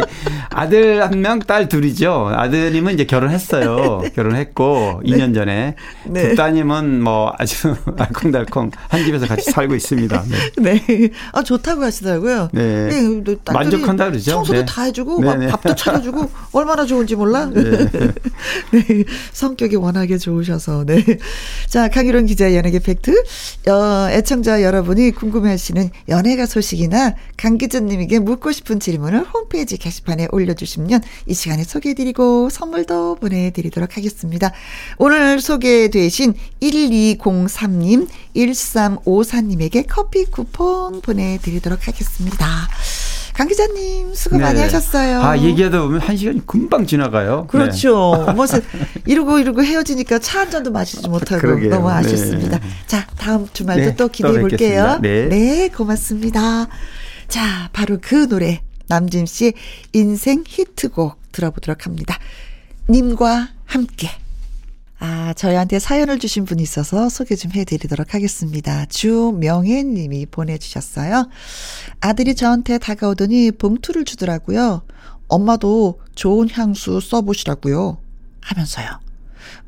아들 한 명, 딸 둘이죠. 아드님은 이제 결혼했어요. 네. 결혼했고 네. 2년 전에 네. 두 따님은 뭐 아주 [laughs] 알콩달콩 한 집에서 같이 살고 있습니다. 네. 네. 아 좋다고 하시더라고요. 네. 네. 만족한다 그러죠. 청소도 다 해주고 밥도 차려주고 [laughs] 얼마나 좋은지 몰라. 네. 성격이 워낙에 좋으셔서 네. 자, 강유론 기자 연예계 팩트. 어, 애청자 여러분이 궁금해하시는 연예가 소식이나 강 기자님에게 묻고 싶은 질문을 홈페이지 게시판에 올려주시면 이 시간에 소개해드리고 선물도 보내드리도록 하겠습니다. 오늘 소개되신 1203님, 1354님에게 커피 쿠폰 보내드리도록 하겠습니다. 강 기자님 수고 네. 많이 하셨어요. 아 얘기하다 보면 한 시간이 금방 지나가요. 그렇죠. 네. 무슨 이러고 이러고 헤어지니까 차 한 잔도 마시지 못하고 그러게요. 너무 아쉽습니다. 네. 자 다음 주말도 네, 또 기대해 볼게요. 네. 네 고맙습니다. 자 바로 그 노래 남진 씨의 인생 히트곡 들어보도록 합니다. 님과 함께. 아, 저희한테 사연을 주신 분이 있어서 소개 좀 해드리도록 하겠습니다. 주명혜 님이 보내주셨어요. 아들이 저한테 다가오더니 봉투를 주더라고요. 엄마도 좋은 향수 써보시라고요. 하면서요.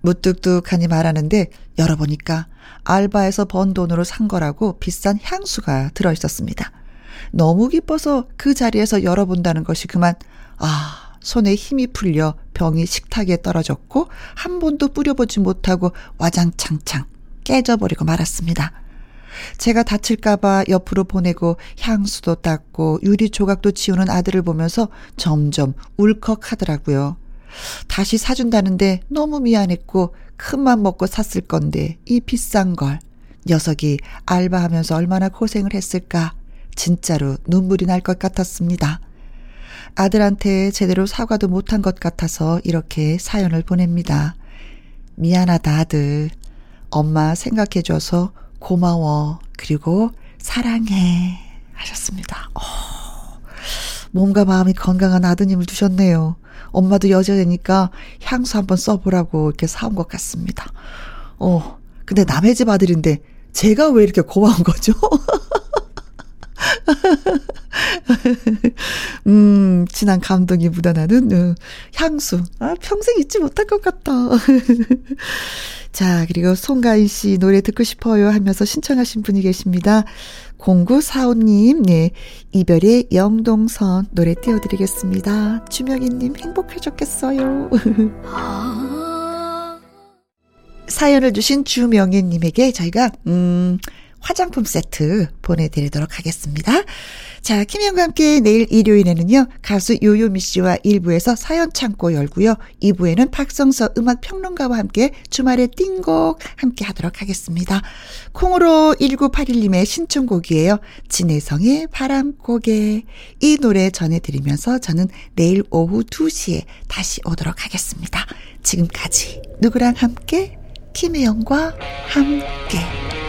무뚝뚝하니 말하는데 열어보니까 알바에서 번 돈으로 산 거라고 비싼 향수가 들어있었습니다. 너무 기뻐서 그 자리에서 열어본다는 것이 그만, 아, 손에 힘이 풀려 병이 식탁에 떨어졌고 한 번도 뿌려보지 못하고 와장창창 깨져버리고 말았습니다. 제가 다칠까봐 옆으로 보내고 향수도 닦고 유리 조각도 지우는 아들을 보면서 점점 울컥하더라고요. 다시 사준다는데 너무 미안했고 큰맘 먹고 샀을 건데 이 비싼 걸 녀석이 알바하면서 얼마나 고생을 했을까 진짜로 눈물이 날 것 같았습니다. 아들한테 제대로 사과도 못한 것 같아서 이렇게 사연을 보냅니다. 미안하다, 아들. 엄마 생각해줘서 고마워. 그리고 사랑해. 하셨습니다. 어, 몸과 마음이 건강한 아드님을 두셨네요. 엄마도 여자니까 향수 한번 써보라고 이렇게 사온 것 같습니다. 어, 근데 남의 집 아들인데 제가 왜 이렇게 고마운 거죠? [laughs] [laughs] 음, 진한 감동이 묻어나는 어, 향수. 아, 평생 잊지 못할 것 같다. [laughs] 자, 그리고 송가인 씨 노래 듣고 싶어요 하면서 신청하신 분이 계십니다. 0945님, 네. 이별의 영동선 노래 띄워드리겠습니다. 주명희님 행복해졌겠어요. [laughs] 사연을 주신 주명희님에게 저희가, 음, 화장품 세트 보내드리도록 하겠습니다. 자, 김현과 함께 내일 일요일에는요, 가수 요요미 씨와 1부에서 사연 창고 열고요, 2부에는 박성서 음악 평론가와 함께 주말에 띵곡 함께 하도록 하겠습니다. 콩으로 1981님의 신청곡이에요. 진혜성의 바람고개. 이 노래 전해드리면서 저는 내일 오후 2시에 다시 오도록 하겠습니다. 지금까지 누구랑 함께? 김혜영과 함께.